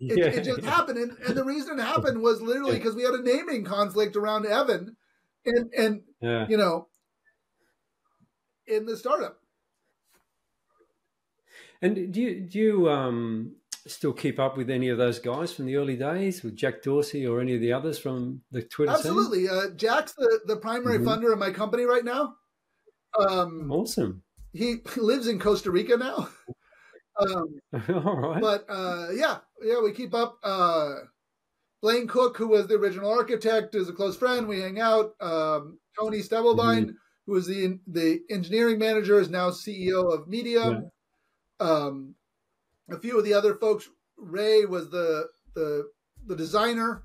Speaker 1: It,
Speaker 2: yeah.
Speaker 1: it just happened. And, and the reason it happened was literally because we had a naming conflict around Evan and, and
Speaker 2: yeah.
Speaker 1: you know, in the startup.
Speaker 2: And do you do you um, still keep up with any of those guys from the early days, with Jack Dorsey or any of the others from the Twitter?
Speaker 1: Absolutely. Uh, Jack's the, the primary
Speaker 2: Mhm.
Speaker 1: funder of my company right now. Um,
Speaker 2: Awesome.
Speaker 1: he lives in Costa Rica now. Um,
Speaker 2: All right.
Speaker 1: but uh, yeah, yeah, we keep up. Uh, Blaine Cook, who was the original architect, is a close friend. We hang out. Um, Tony Stubblebine, who was the the engineering manager, is now CEO of Medium. Um, a few of the other folks. Ray was the the the designer,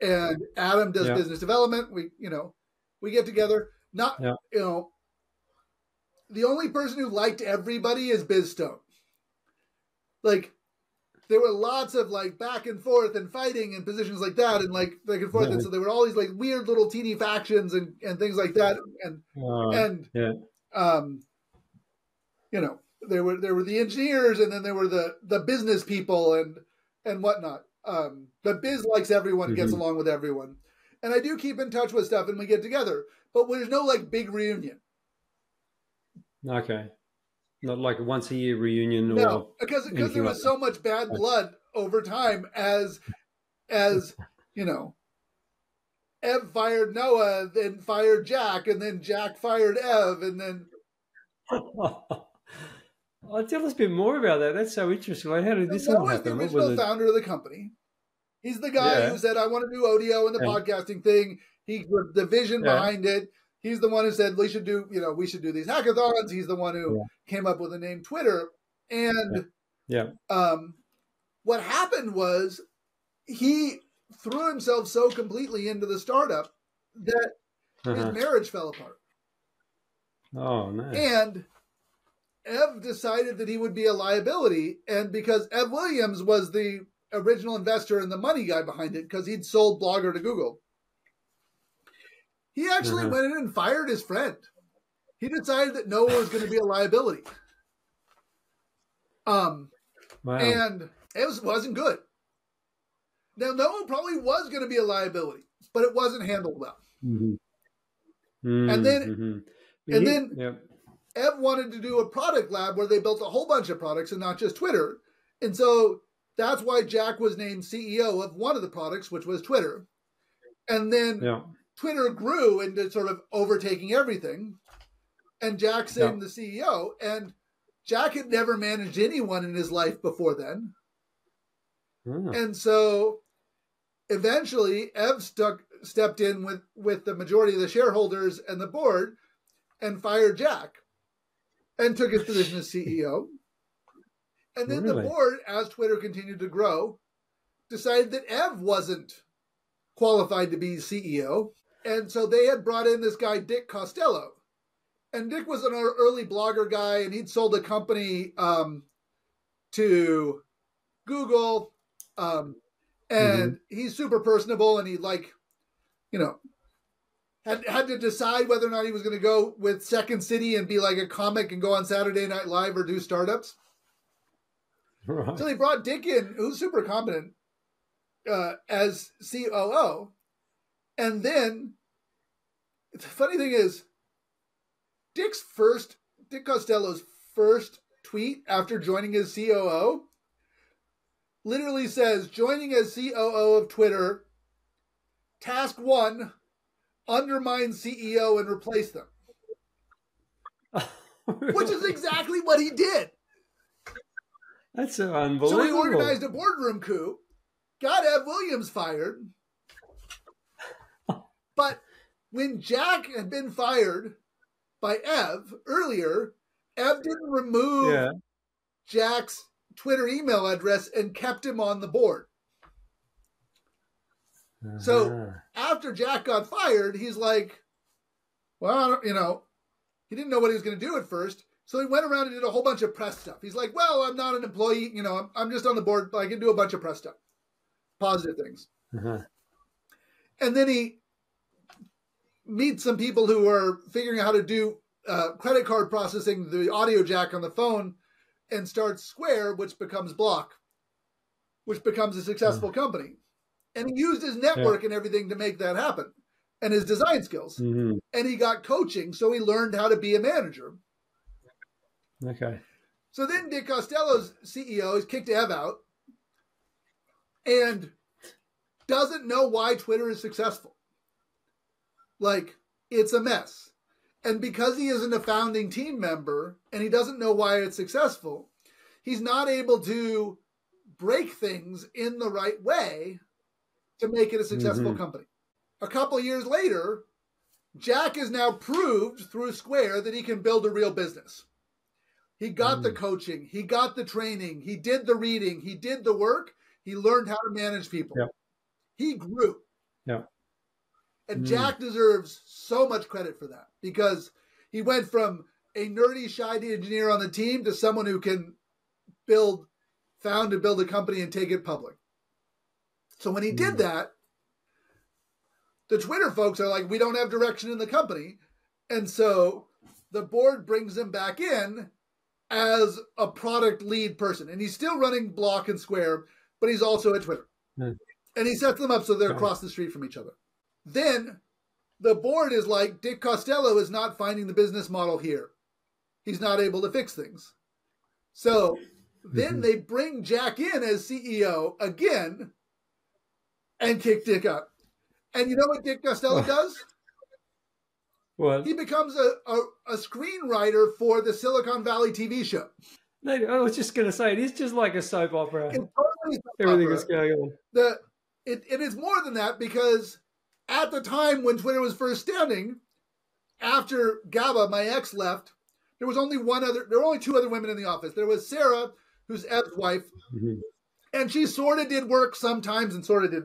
Speaker 1: and Adam does
Speaker 2: Yeah.
Speaker 1: business development. We you know we get together. Not
Speaker 2: Yeah.
Speaker 1: you know the only person who liked everybody is Biz Stone. Like there were lots of like back and forth and fighting and positions like that and like back and forth. And so there were all these like weird little teeny factions and, and things like that. And
Speaker 2: Uh,
Speaker 1: and
Speaker 2: yeah.
Speaker 1: um you know, there were there were the engineers and then there were the the business people and and whatnot. Um but biz likes everyone and gets along with everyone. And I do keep in touch with stuff and we get together. But there's no like big reunion.
Speaker 2: Okay. Not like a once a year reunion or
Speaker 1: No, because because there
Speaker 2: like
Speaker 1: was so much bad blood over time as as you know. Ev fired Noah, then fired Jack, and then Jack fired Ev, and then
Speaker 2: oh, tell us a bit more about that. That's so interesting. Like, how did this all
Speaker 1: Noah's the
Speaker 2: happen? What
Speaker 1: original founder of the company. He's the guy
Speaker 2: Yeah.
Speaker 1: who said, "I want to do audio and the
Speaker 2: Yeah.
Speaker 1: podcasting thing." He was the vision
Speaker 2: Yeah.
Speaker 1: behind it. He's the one who said we should do, you know, we should do these hackathons. He's the one who
Speaker 2: Yeah.
Speaker 1: came up with the name Twitter. And
Speaker 2: Yeah.
Speaker 1: um, what happened was he threw himself so completely into the startup that
Speaker 2: Uh-huh.
Speaker 1: his marriage fell apart.
Speaker 2: Oh no.
Speaker 1: And Ev decided that he would be a liability. And because Ev Williams was the original investor and the money guy behind it, because he'd sold Blogger to Google, he actually
Speaker 2: Uh-huh.
Speaker 1: went in and fired his friend. He decided that Noah was going to be a liability. Um,
Speaker 2: wow.
Speaker 1: and it was, wasn't good. Now, Noah probably was going to be a liability, but it wasn't handled well.
Speaker 2: Mhm.
Speaker 1: And then- and
Speaker 2: He-
Speaker 1: then-
Speaker 2: yeah.
Speaker 1: Ev wanted to do a product lab where they built a whole bunch of products and not just Twitter. And so that's why Jack was named CEO of one of the products, which was Twitter. And then
Speaker 2: yeah.
Speaker 1: Twitter grew into sort of overtaking everything. And Jack Jack's
Speaker 2: Yeah.
Speaker 1: the CEO. And Jack had never managed anyone in his life before then.
Speaker 2: Ah.
Speaker 1: And so eventually Ev stuck stepped in with, with the majority of the shareholders and the board and fired Jack and took his position as CEO. And then the board, as Twitter continued to grow, decided that Ev wasn't qualified to be CEO. And so they had brought in this guy, Dick Costolo. And Dick was an early blogger guy, and he'd sold a company um, to Google. Um, and he's super personable, and he like, you know, had had to decide whether or not he was going to go with Second City and be like a comic and go on Saturday Night Live or do startups.
Speaker 2: Right.
Speaker 1: So they brought Dick in, who's super competent, uh, as COO. And then the funny thing is, Dick's first, Dick Costolo's first tweet after joining as COO literally says, joining as COO of Twitter, task one, undermine CEO and replace them, which is exactly what he did.
Speaker 2: That's so unbelievable.
Speaker 1: So he organized a boardroom coup, got Ev Williams fired. But when Jack had been fired by Ev earlier, Ev didn't remove
Speaker 2: Yeah.
Speaker 1: Jack's Twitter email address and kept him on the board. So-
Speaker 2: Uh-huh.
Speaker 1: After Jack got fired, he's like, well, you know, he didn't know what he was going to do at first. So he went around and did a whole bunch of press stuff. He's like, well, I'm not an employee. You know, I'm, I'm just on the board, but I can do a bunch of press stuff, positive things.
Speaker 2: Uh-huh.
Speaker 1: And then he meets some people who are figuring out how to do uh, credit card processing, the audio jack on the phone, and starts Square, which becomes Block, which becomes a successful
Speaker 2: Mm.
Speaker 1: company. And he used his network and everything to make that happen and his design skills.
Speaker 2: hmm
Speaker 1: And he got coaching, so he learned how to be a manager.
Speaker 2: Okay.
Speaker 1: So then Dick Costolo's CEO has kicked Ev out and doesn't know why Twitter is successful. Like, it's a mess. And because he isn't a founding team member and he doesn't know why it's successful, he's not able to break things in the right way to make it a successful
Speaker 2: Mhm.
Speaker 1: company. A couple years later, Jack has now proved through Square that he can build a real business. He got the
Speaker 2: Mm.
Speaker 1: coaching, he got the training, he did the reading, he did the work, he learned how to manage people. He grew.
Speaker 2: Yep.
Speaker 1: And
Speaker 2: Mm.
Speaker 1: Jack deserves so much credit for that because he went from a nerdy, shiny engineer on the team to someone who can build, found and build a company and take it public. So when he did
Speaker 2: Mm.
Speaker 1: that, the Twitter folks are like, we don't have direction in the company. And so the board brings him back in as a product lead person. And he's still running Block and Square, but he's also at Twitter.
Speaker 2: Hmm.
Speaker 1: And he sets them up so they're across the street from each other. Then the board is like, Dick Costolo is not finding the business model here. He's not able to fix things. So then
Speaker 2: Mhm.
Speaker 1: they bring Jack in as CEO again and kick Dick up. And you know what Dick
Speaker 2: Costolo
Speaker 1: does?
Speaker 2: Well,
Speaker 1: He becomes a, a, a screenwriter for the Silicon Valley TV show.
Speaker 2: no, I was just going to say it is just like a soap opera.
Speaker 1: Totally soap
Speaker 2: Everything
Speaker 1: opera.
Speaker 2: that's going on.
Speaker 1: the it, it is more than that because at the time when Twitter was first standing, after Gaba, my ex, left, there was only one other. There were only two other women in the office. There was Sarah, who's Ev's wife,
Speaker 2: Mhm.
Speaker 1: and she sort of did work sometimes and sort of did.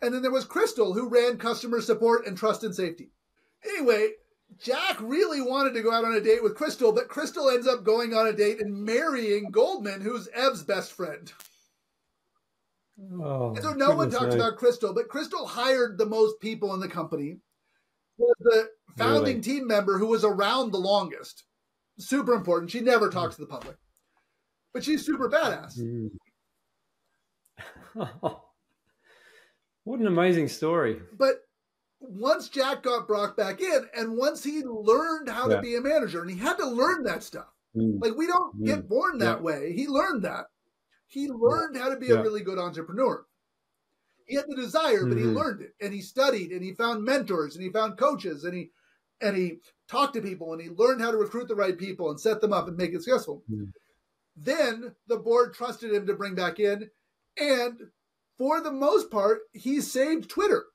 Speaker 1: And then there was Crystal, who ran customer support and trust and safety. Anyway, Jack really wanted to go out on a date with Crystal, but Crystal ends up going on a date and marrying Goldman, who's Ev's best friend.
Speaker 2: Oh,
Speaker 1: And so no one talks
Speaker 2: me.
Speaker 1: about Crystal, but Crystal hired the most people in the company. Was the founding
Speaker 2: Really?
Speaker 1: team member who was around the longest. Super important. She never talks to the public, but she's super badass.
Speaker 2: Mm. what an amazing story.
Speaker 1: But once Jack got Brock back in, and once he learned how
Speaker 2: Yeah.
Speaker 1: to be a manager, and he had to learn that stuff.
Speaker 2: Mm.
Speaker 1: Like we don't
Speaker 2: Mm.
Speaker 1: get born that
Speaker 2: Yeah.
Speaker 1: way. He learned that. He learned how to be
Speaker 2: Yeah.
Speaker 1: a really good entrepreneur. He had the desire, but he
Speaker 2: Mhm.
Speaker 1: learned it, and he studied, and he found mentors, and he found coaches, and he and he talked to people, and he learned how to recruit the right people and set them up and make it successful.
Speaker 2: Mm.
Speaker 1: Then the board trusted him to bring back in, and for the most part, he saved Twitter.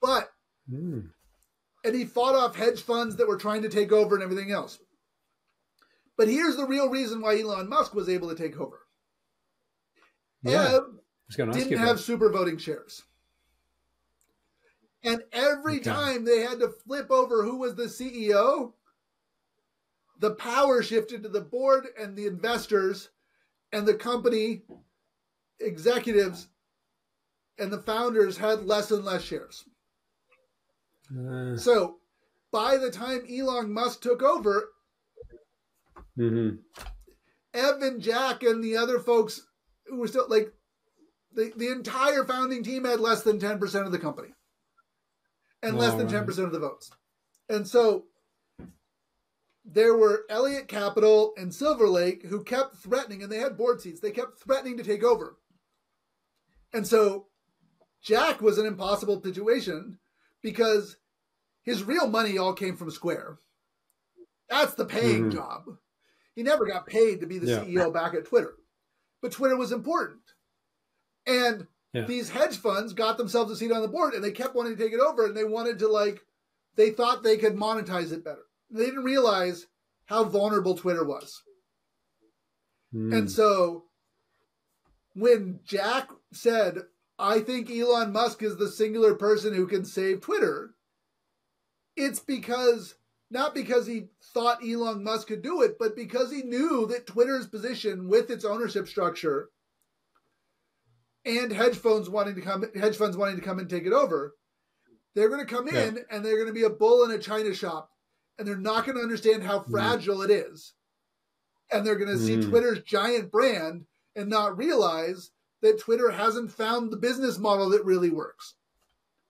Speaker 1: But
Speaker 2: Mm.
Speaker 1: and he fought off hedge funds that were trying to take over and everything else. But here's the real reason why Elon Musk was able to take over.
Speaker 2: Yeah,
Speaker 1: Ev
Speaker 2: was going to ask
Speaker 1: didn't have
Speaker 2: that.
Speaker 1: super voting shares. And every
Speaker 2: Okay.
Speaker 1: time they had to flip over who was the CEO, the power shifted to the board and the investors and the company executives and the founders had less and less shares.
Speaker 2: Uh,
Speaker 1: So by the time Elon Musk took over,
Speaker 2: mhm.
Speaker 1: Evan, Jack, and the other folks who were still like the, the entire founding team had less than 10% of the company and less than
Speaker 2: right.
Speaker 1: 10% of the votes. And so there were Elliott Capital and Silver Lake who kept threatening, and they had board seats, they kept threatening to take over. And so Jack was an impossible situation because his real money all came from Square. That's the paying
Speaker 2: Mhm.
Speaker 1: job. He never got paid to be the
Speaker 2: Yeah.
Speaker 1: CEO back at Twitter. But Twitter was important. And
Speaker 2: Yeah.
Speaker 1: these hedge funds got themselves a seat on the board and they kept wanting to take it over and they wanted to like they thought they could monetize it better. They didn't realize how vulnerable Twitter was.
Speaker 2: Mm.
Speaker 1: And so when Jack said, I think Elon Musk is the singular person who can save Twitter, it's because not because he thought Elon Musk could do it, but because he knew that Twitter's position with its ownership structure and hedge funds wanting to come hedge funds wanting to come and take it over, they're going to come in and they're going to be a bull in a china shop and they're not going to understand how mm. fragile mm. it is. And they're going to see mm. Twitter's giant brand and not realize that Twitter hasn't found the business model that really works.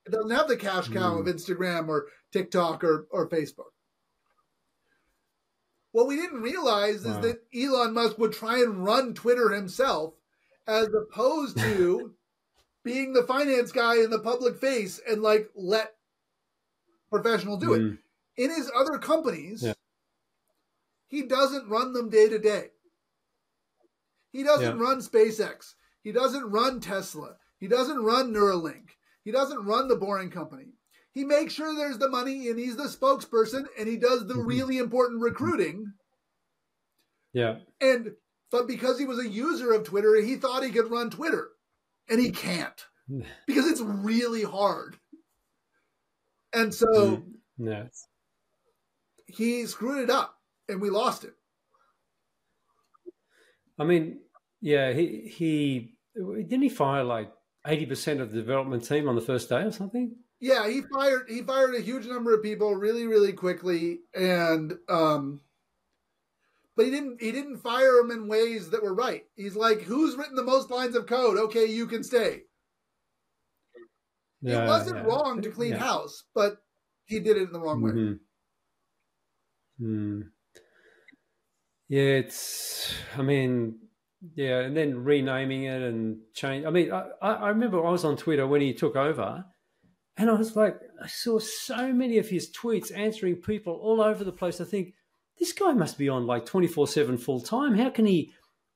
Speaker 1: It doesn't have the cash cow mm. of Instagram or TikTok or, or Facebook. What we didn't realize wow. is that Elon Musk would try and run Twitter himself as opposed to being the finance guy in the public face and like let professional do mm. it. In his other companies, yeah. he doesn't run them day to day. He doesn't yeah. run SpaceX. He doesn't run Tesla. He doesn't run Neuralink. He doesn't run the Boring Company. He makes sure there's the money and he's the spokesperson and he does the mm-hmm. really important recruiting.
Speaker 2: Yeah.
Speaker 1: And but because he was a user of Twitter, he thought he could run Twitter. And he can't. because it's really hard. And so
Speaker 2: mm,
Speaker 1: he screwed it up and we lost it.
Speaker 2: I mean, yeah, he he didn't he fire like eighty percent of the development team on the first day or something.
Speaker 1: Yeah, he fired he fired a huge number of people really really quickly, and um, but he didn't he didn't fire them in ways that were right. He's like, who's written the most lines of code? Okay, you can stay. Yeah, it wasn't yeah. wrong to clean yeah. house, but he did it in the wrong way.
Speaker 2: Mm-hmm. Mm. Yeah, it's. I mean, yeah, and then renaming it and change. I mean, I, I remember I was on Twitter when he took over, and I was like, I saw so many of his tweets answering people all over the place. I think this guy must be on like 24 7 full time. How can he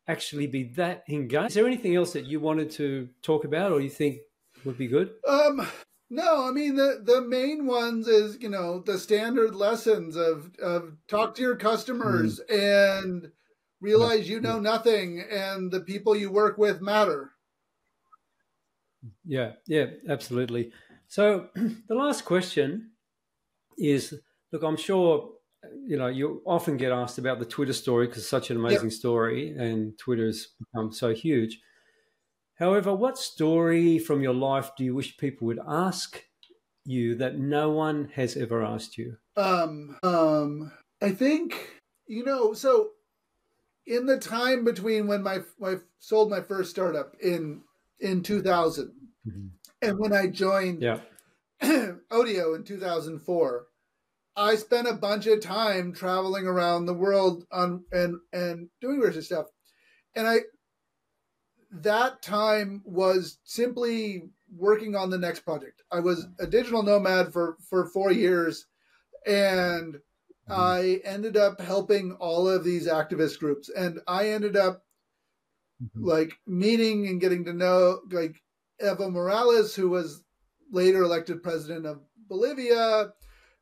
Speaker 2: actually be that engaged? Is there anything else that you wanted to talk about or you think would be good?
Speaker 1: Um, no, I mean the the main ones is you know the standard lessons of of talk to your customers mm. and realize you know nothing and the people you work with matter.
Speaker 2: Yeah, yeah, absolutely. So the last question is look, I'm sure you know you often get asked about the Twitter story because it's such an amazing yep. story and Twitter's become so huge. However, what story from your life do you wish people would ask you that no one has ever asked you?
Speaker 1: Um, um, I think you know. So, in the time between when my I sold my first startup in in 2000 mm-hmm. And when I joined
Speaker 2: yeah.
Speaker 1: Odeo in 2004, I spent a bunch of time traveling around the world on and and doing research stuff, and I that time was simply working on the next project. I was a digital nomad for for four years, and mm-hmm. I ended up helping all of these activist groups, and I ended up mm-hmm. like meeting and getting to know like Evo Morales, who was later elected president of Bolivia.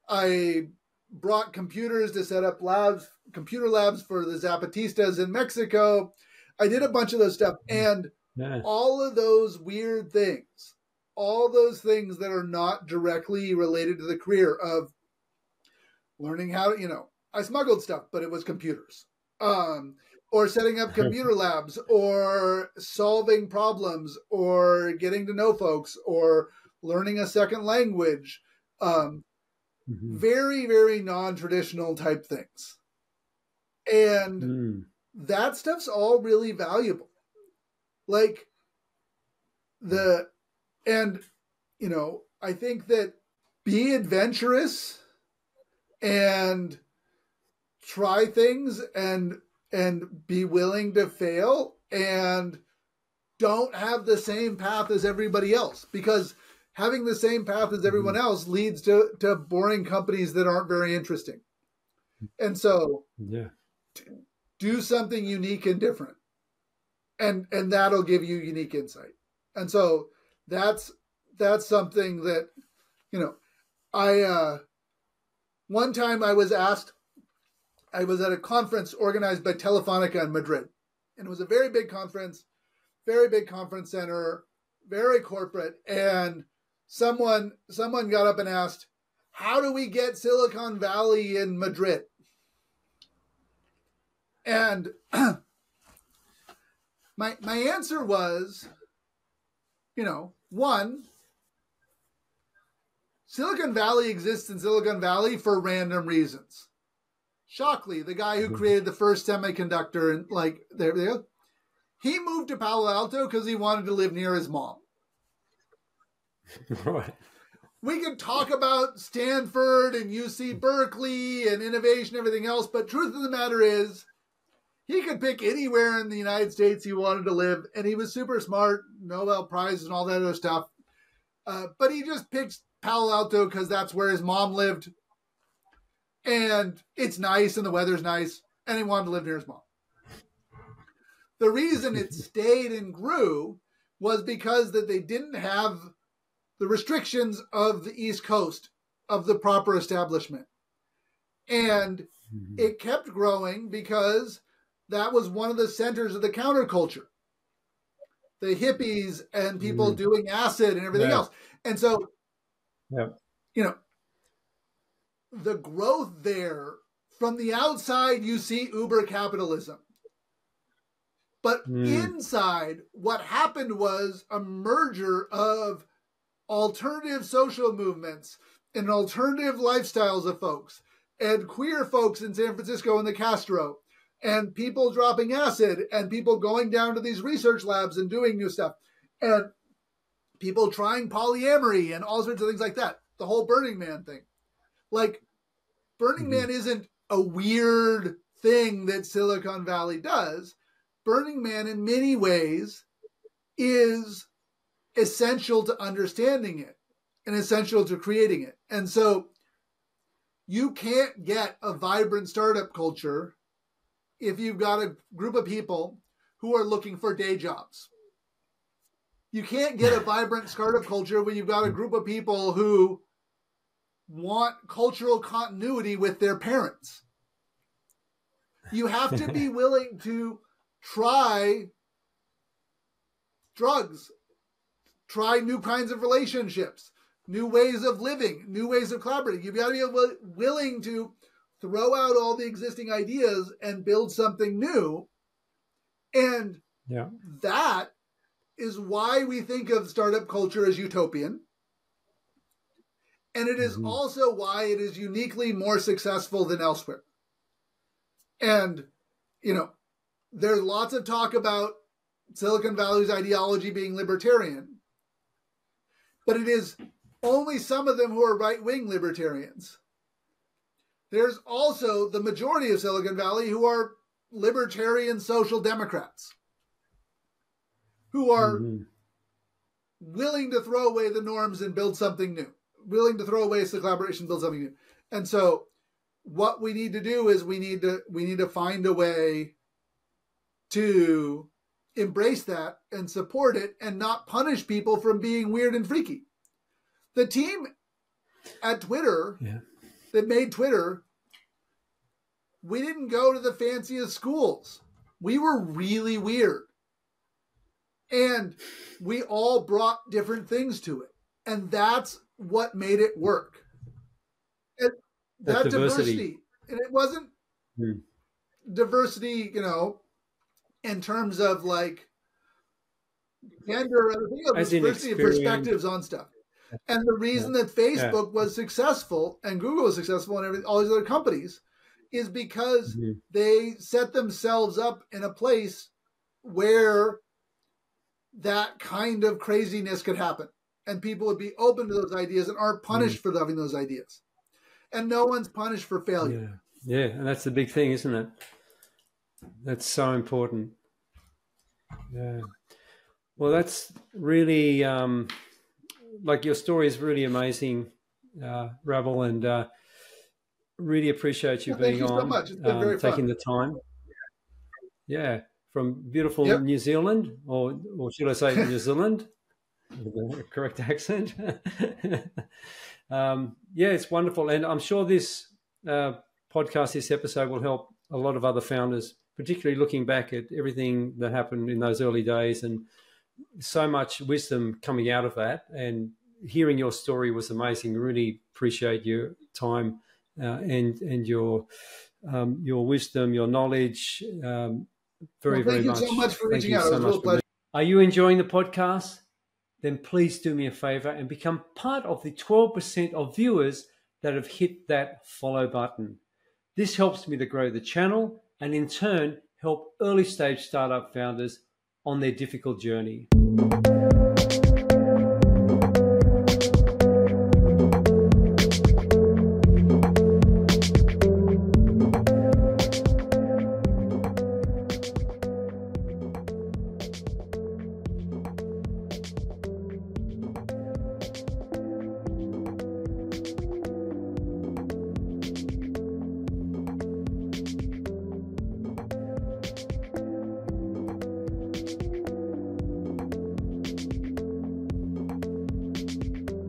Speaker 1: I brought computers to set up labs, computer labs for the Zapatistas in Mexico. I did a bunch of those stuff mm-hmm. and yeah. all of those weird things, all those things that are not directly related to the career of learning how to, you know, I smuggled stuff, but it was computers. Um, or setting up computer labs or solving problems or getting to know folks or learning a second language. Um, mm-hmm. Very, very non traditional type things. And mm that stuff's all really valuable. Like the, and, you know, I think that be adventurous and try things and and be willing to fail and don't have the same path as everybody else. Because having the same path as everyone mm-hmm. else leads to to boring companies that aren't very interesting. And so
Speaker 2: yeah.
Speaker 1: do something unique and different. And and that'll give you unique insight. And so that's that's something that you know i uh one time i was asked i was at a conference organized by telefonica in madrid and it was a very big conference very big conference center very corporate and someone someone got up and asked how do we get Silicon Valley in Madrid? And my my answer was, you know, one, Silicon Valley exists in Silicon Valley for random reasons. Shockley, the guy who created the first semiconductor, and like there, there he moved to Palo Alto because he wanted to live near his mom.
Speaker 2: right.
Speaker 1: We could talk about Stanford and UC Berkeley and innovation, and everything else, but truth of the matter is, he could pick anywhere in the United States he wanted to live, and he was super smart, Nobel Prize and all that other stuff. Uh, but he just picked Palo Alto because that's where his mom lived, and it's nice and the weather's nice, and he wanted to live near his mom. The reason it stayed and grew was because that they didn't have the restrictions of the East Coast of the proper establishment. And mm-hmm. it kept growing because that was one of the centers of the counterculture. The hippies and people mm. doing acid and everything yeah. else. And so,
Speaker 2: yeah.
Speaker 1: you know, the growth there from the outside, you see uber capitalism. But mm. inside, what happened was a merger of alternative social movements and alternative lifestyles of folks and queer folks in San Francisco and the Castro and people dropping acid and people going down to these research labs and doing new stuff and people trying polyamory and all sorts of things like that. The whole Burning Man thing. Like, Burning mm-hmm. Man isn't a weird thing that Silicon Valley does. Burning Man, in many ways, is essential to understanding it and essential to creating it. And so you can't get a vibrant startup culture if you've got a group of people who are looking for day jobs. You can't get a vibrant startup culture when you've got a group of people who want cultural continuity with their parents. You have to be willing to try drugs, try new kinds of relationships, new ways of living, new ways of collaborating. You've got to be willing to throw out all the existing ideas and build something new. And
Speaker 2: yeah.
Speaker 1: that is why we think of startup culture as utopian. And it is mm-hmm. also why it is uniquely more successful than elsewhere. And, you know, there's lots of talk about Silicon Valley's ideology being libertarian, but it is only some of them who are right wing libertarians. There's also the majority of Silicon Valley who are libertarian social democrats who are mm-hmm. willing to throw away the norms and build something new, willing to throw away the collaboration, build something new. And so what we need to do is we need to we need to find a way to embrace that and support it and not punish people from being weird and freaky. The team at Twitter
Speaker 2: yeah
Speaker 1: that made Twitter, we didn't go to the fanciest schools. We were really weird. And we all brought different things to it. And that's what made it work. And that, that diversity. diversity. And it wasn't hmm. diversity, you know, in terms of like gender and diversity of perspectives on stuff. And the reason yeah. that Facebook yeah. was successful and Google was successful and every, all these other companies is because mm-hmm. they set themselves up in a place where that kind of craziness could happen and people would be open to those ideas and aren't punished mm-hmm. for having those ideas. And no one's punished for failure.
Speaker 2: Yeah. yeah, and that's the big thing, isn't it? That's so important. Yeah. Well, that's really um, like your story is really amazing, uh, Rabble, and uh, really appreciate you
Speaker 1: well,
Speaker 2: being
Speaker 1: you
Speaker 2: on,
Speaker 1: so um,
Speaker 2: taking the time. Yeah, from beautiful yep. New Zealand, or or should I say New Zealand, the correct accent. um, yeah, it's wonderful, and I'm sure this uh, podcast, this episode, will help a lot of other founders, particularly looking back at everything that happened in those early days and so much wisdom coming out of that, and hearing your story was amazing. Really appreciate your time uh, and and your um, your wisdom, your knowledge. Um, very,
Speaker 1: well,
Speaker 2: very
Speaker 1: much.
Speaker 2: Thank
Speaker 1: you so much for reaching
Speaker 2: you
Speaker 1: out.
Speaker 2: So much Are you enjoying the podcast? Then please do me a favor and become part of the 12% of viewers that have hit that follow button. This helps me to grow the channel and in turn help early stage startup founders on their difficult journey.